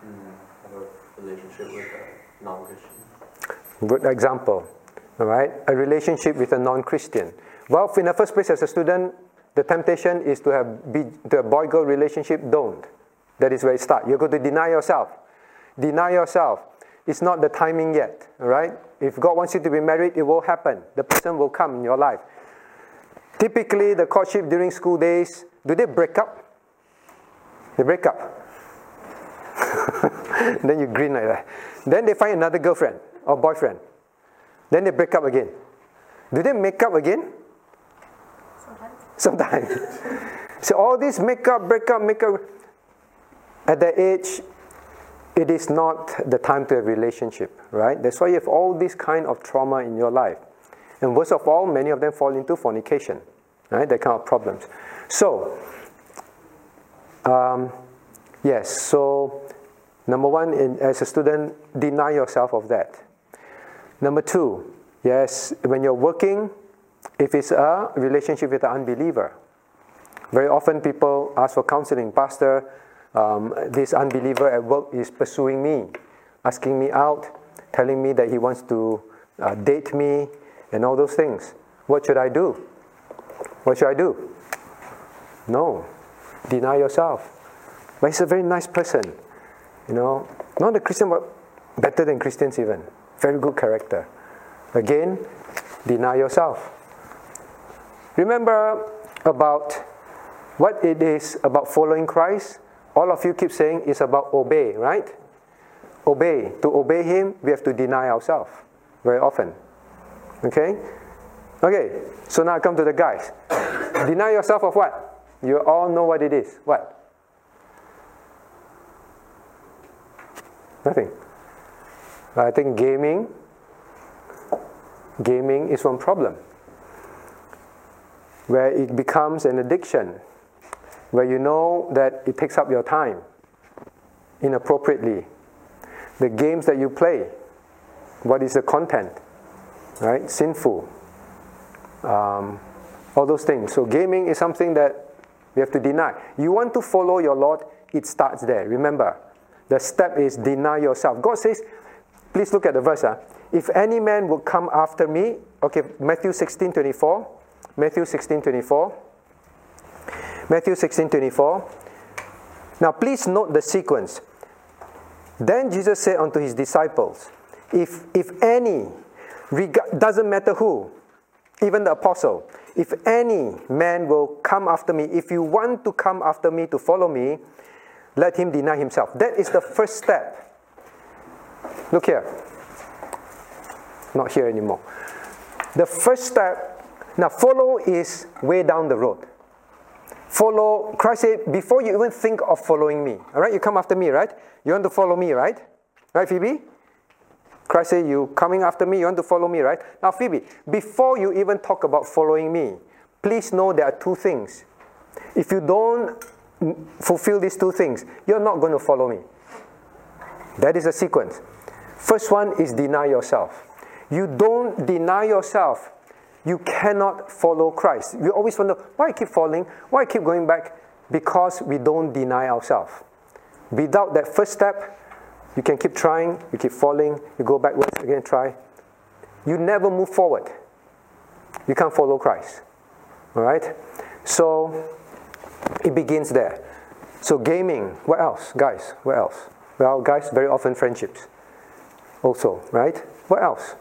Mm, relationship with a non-Christian. Good example. All right, a relationship with a non-Christian. Well, in the first place, as a student, the temptation is to have be, to have boy-girl relationship. Don't. That is where it starts. You're going to deny yourself. Deny yourself. It's not the timing yet. All right. If God wants you to be married, it will happen. The person will come in your life. Typically, the courtship during school days, do they break up? They break up. [LAUGHS] then you grin like that. Then they find another girlfriend or boyfriend. Then they break up again. Do they make up again? Sometimes. [LAUGHS] Sometimes. [LAUGHS] so all this make up, break up, make up. At that age, it is not the time to have relationship, right? That's why you have all this kind of trauma in your life. And worst of all, many of them fall into fornication, right? That kind of problems. So, um, yes, so number one, in, as a student, deny yourself of that. Number two, yes, when you're working, if it's a relationship with an unbeliever, very often people ask for counseling. Pastor, um, this unbeliever at work is pursuing me, asking me out, telling me that he wants to uh, date me, and all those things. What should I do? What should I do? No, deny yourself. But he's a very nice person, you know, not a Christian, but better than Christians even. Very good character. Again, deny yourself. Remember about what it is about following Christ? All of you keep saying it's about obey, right? Obey. To obey Him, we have to deny ourselves very often. Okay? Okay, so now I come to the guys. [COUGHS] deny yourself of what? You all know what it is. What? Nothing. I think gaming, gaming is one problem where it becomes an addiction, where you know that it takes up your time inappropriately. The games that you play, what is the content, right? Sinful. Um, all those things. So, gaming is something that we have to deny. You want to follow your Lord, it starts there. Remember, the step is deny yourself. God says, please look at the verse. Huh? If any man will come after me, okay, Matthew 16 24. Matthew 16 24. Matthew 16 24. Now, please note the sequence. Then Jesus said unto his disciples, If, if any, reg- doesn't matter who, even the apostle, if any man will come after me, if you want to come after me to follow me, let him deny himself. That is the first step. Look here. Not here anymore. The first step, now follow is way down the road. Follow, Christ said, before you even think of following me, all right, you come after me, right? You want to follow me, right? Right, Phoebe? Christ said, You coming after me, you want to follow me, right? Now, Phoebe, before you even talk about following me, please know there are two things. If you don't fulfill these two things, you're not going to follow me. That is the sequence. First one is deny yourself. You don't deny yourself, you cannot follow Christ. We always wonder why I keep falling, why I keep going back? Because we don't deny ourselves. Without that first step, you can keep trying, you keep falling, you go backwards, again try. You never move forward. You can't follow Christ. All right? So it begins there. So gaming, what else? Guys, what else? Well, guys, very often friendships. Also, right? What else?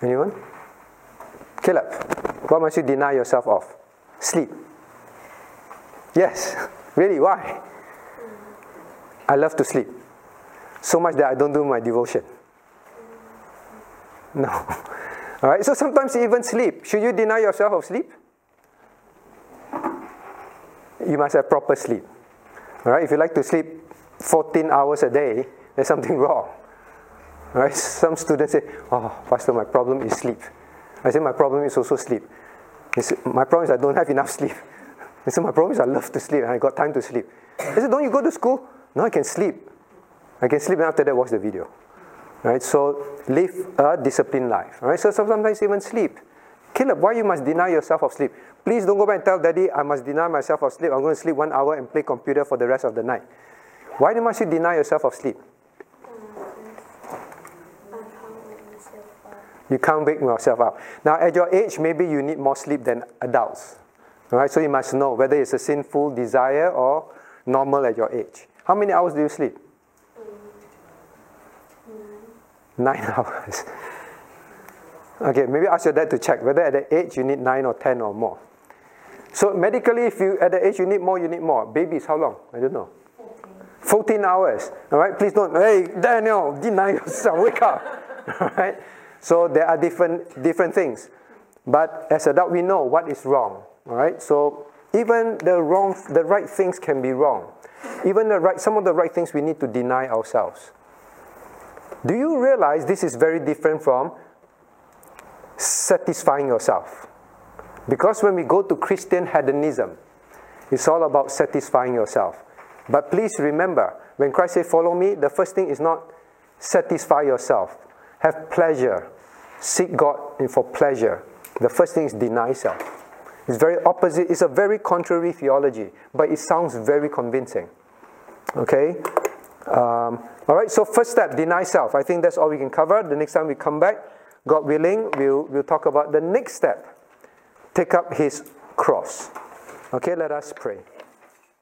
Anyone? Caleb, what must you deny yourself of? Sleep. Yes. Really, why? I love to sleep. So much that I don't do my devotion. No. [LAUGHS] All right, so sometimes even sleep. Should you deny yourself of sleep? You must have proper sleep. All right, if you like to sleep 14 hours a day, there's something [LAUGHS] wrong. All right, some students say, Oh, Pastor, my problem is sleep. I say, My problem is also sleep. Said, My problem is I don't have enough sleep. [LAUGHS] He said, My problem is I love to sleep and I got time to sleep. I said, Don't you go to school? No, I can sleep. I can sleep and after that watch the video. Right? So live a disciplined life. Right? So sometimes even sleep. Caleb, why you must deny yourself of sleep? Please don't go back and tell daddy I must deny myself of sleep. I'm going to sleep one hour and play computer for the rest of the night. Why must you deny yourself of sleep? You can't wake yourself up. Now, at your age, maybe you need more sleep than adults. All right, so you must know whether it's a sinful desire or normal at your age. How many hours do you sleep? Nine [LAUGHS] hours. Okay, maybe ask your dad to check whether at the age you need nine or ten or more. So medically, if you at the age you need more, you need more. Babies, how long? I don't know. 14 hours. All right, please don't. Hey, Daniel, deny yourself. Wake up. [LAUGHS] All right. So there are different different things, but as adult we know what is wrong. All right. So even the wrong, the right things can be wrong. Even the right, some of the right things we need to deny ourselves. Do you realize this is very different from satisfying yourself? Because when we go to Christian hedonism, it's all about satisfying yourself. But please remember, when Christ said, Follow me, the first thing is not satisfy yourself, have pleasure, seek God for pleasure. The first thing is deny self. It's very opposite, it's a very contrary theology, but it sounds very convincing. Okay? Um, all right, so first step, deny self. I think that's all we can cover. The next time we come back, God willing, we'll, we'll talk about the next step take up his cross. Okay, let us pray.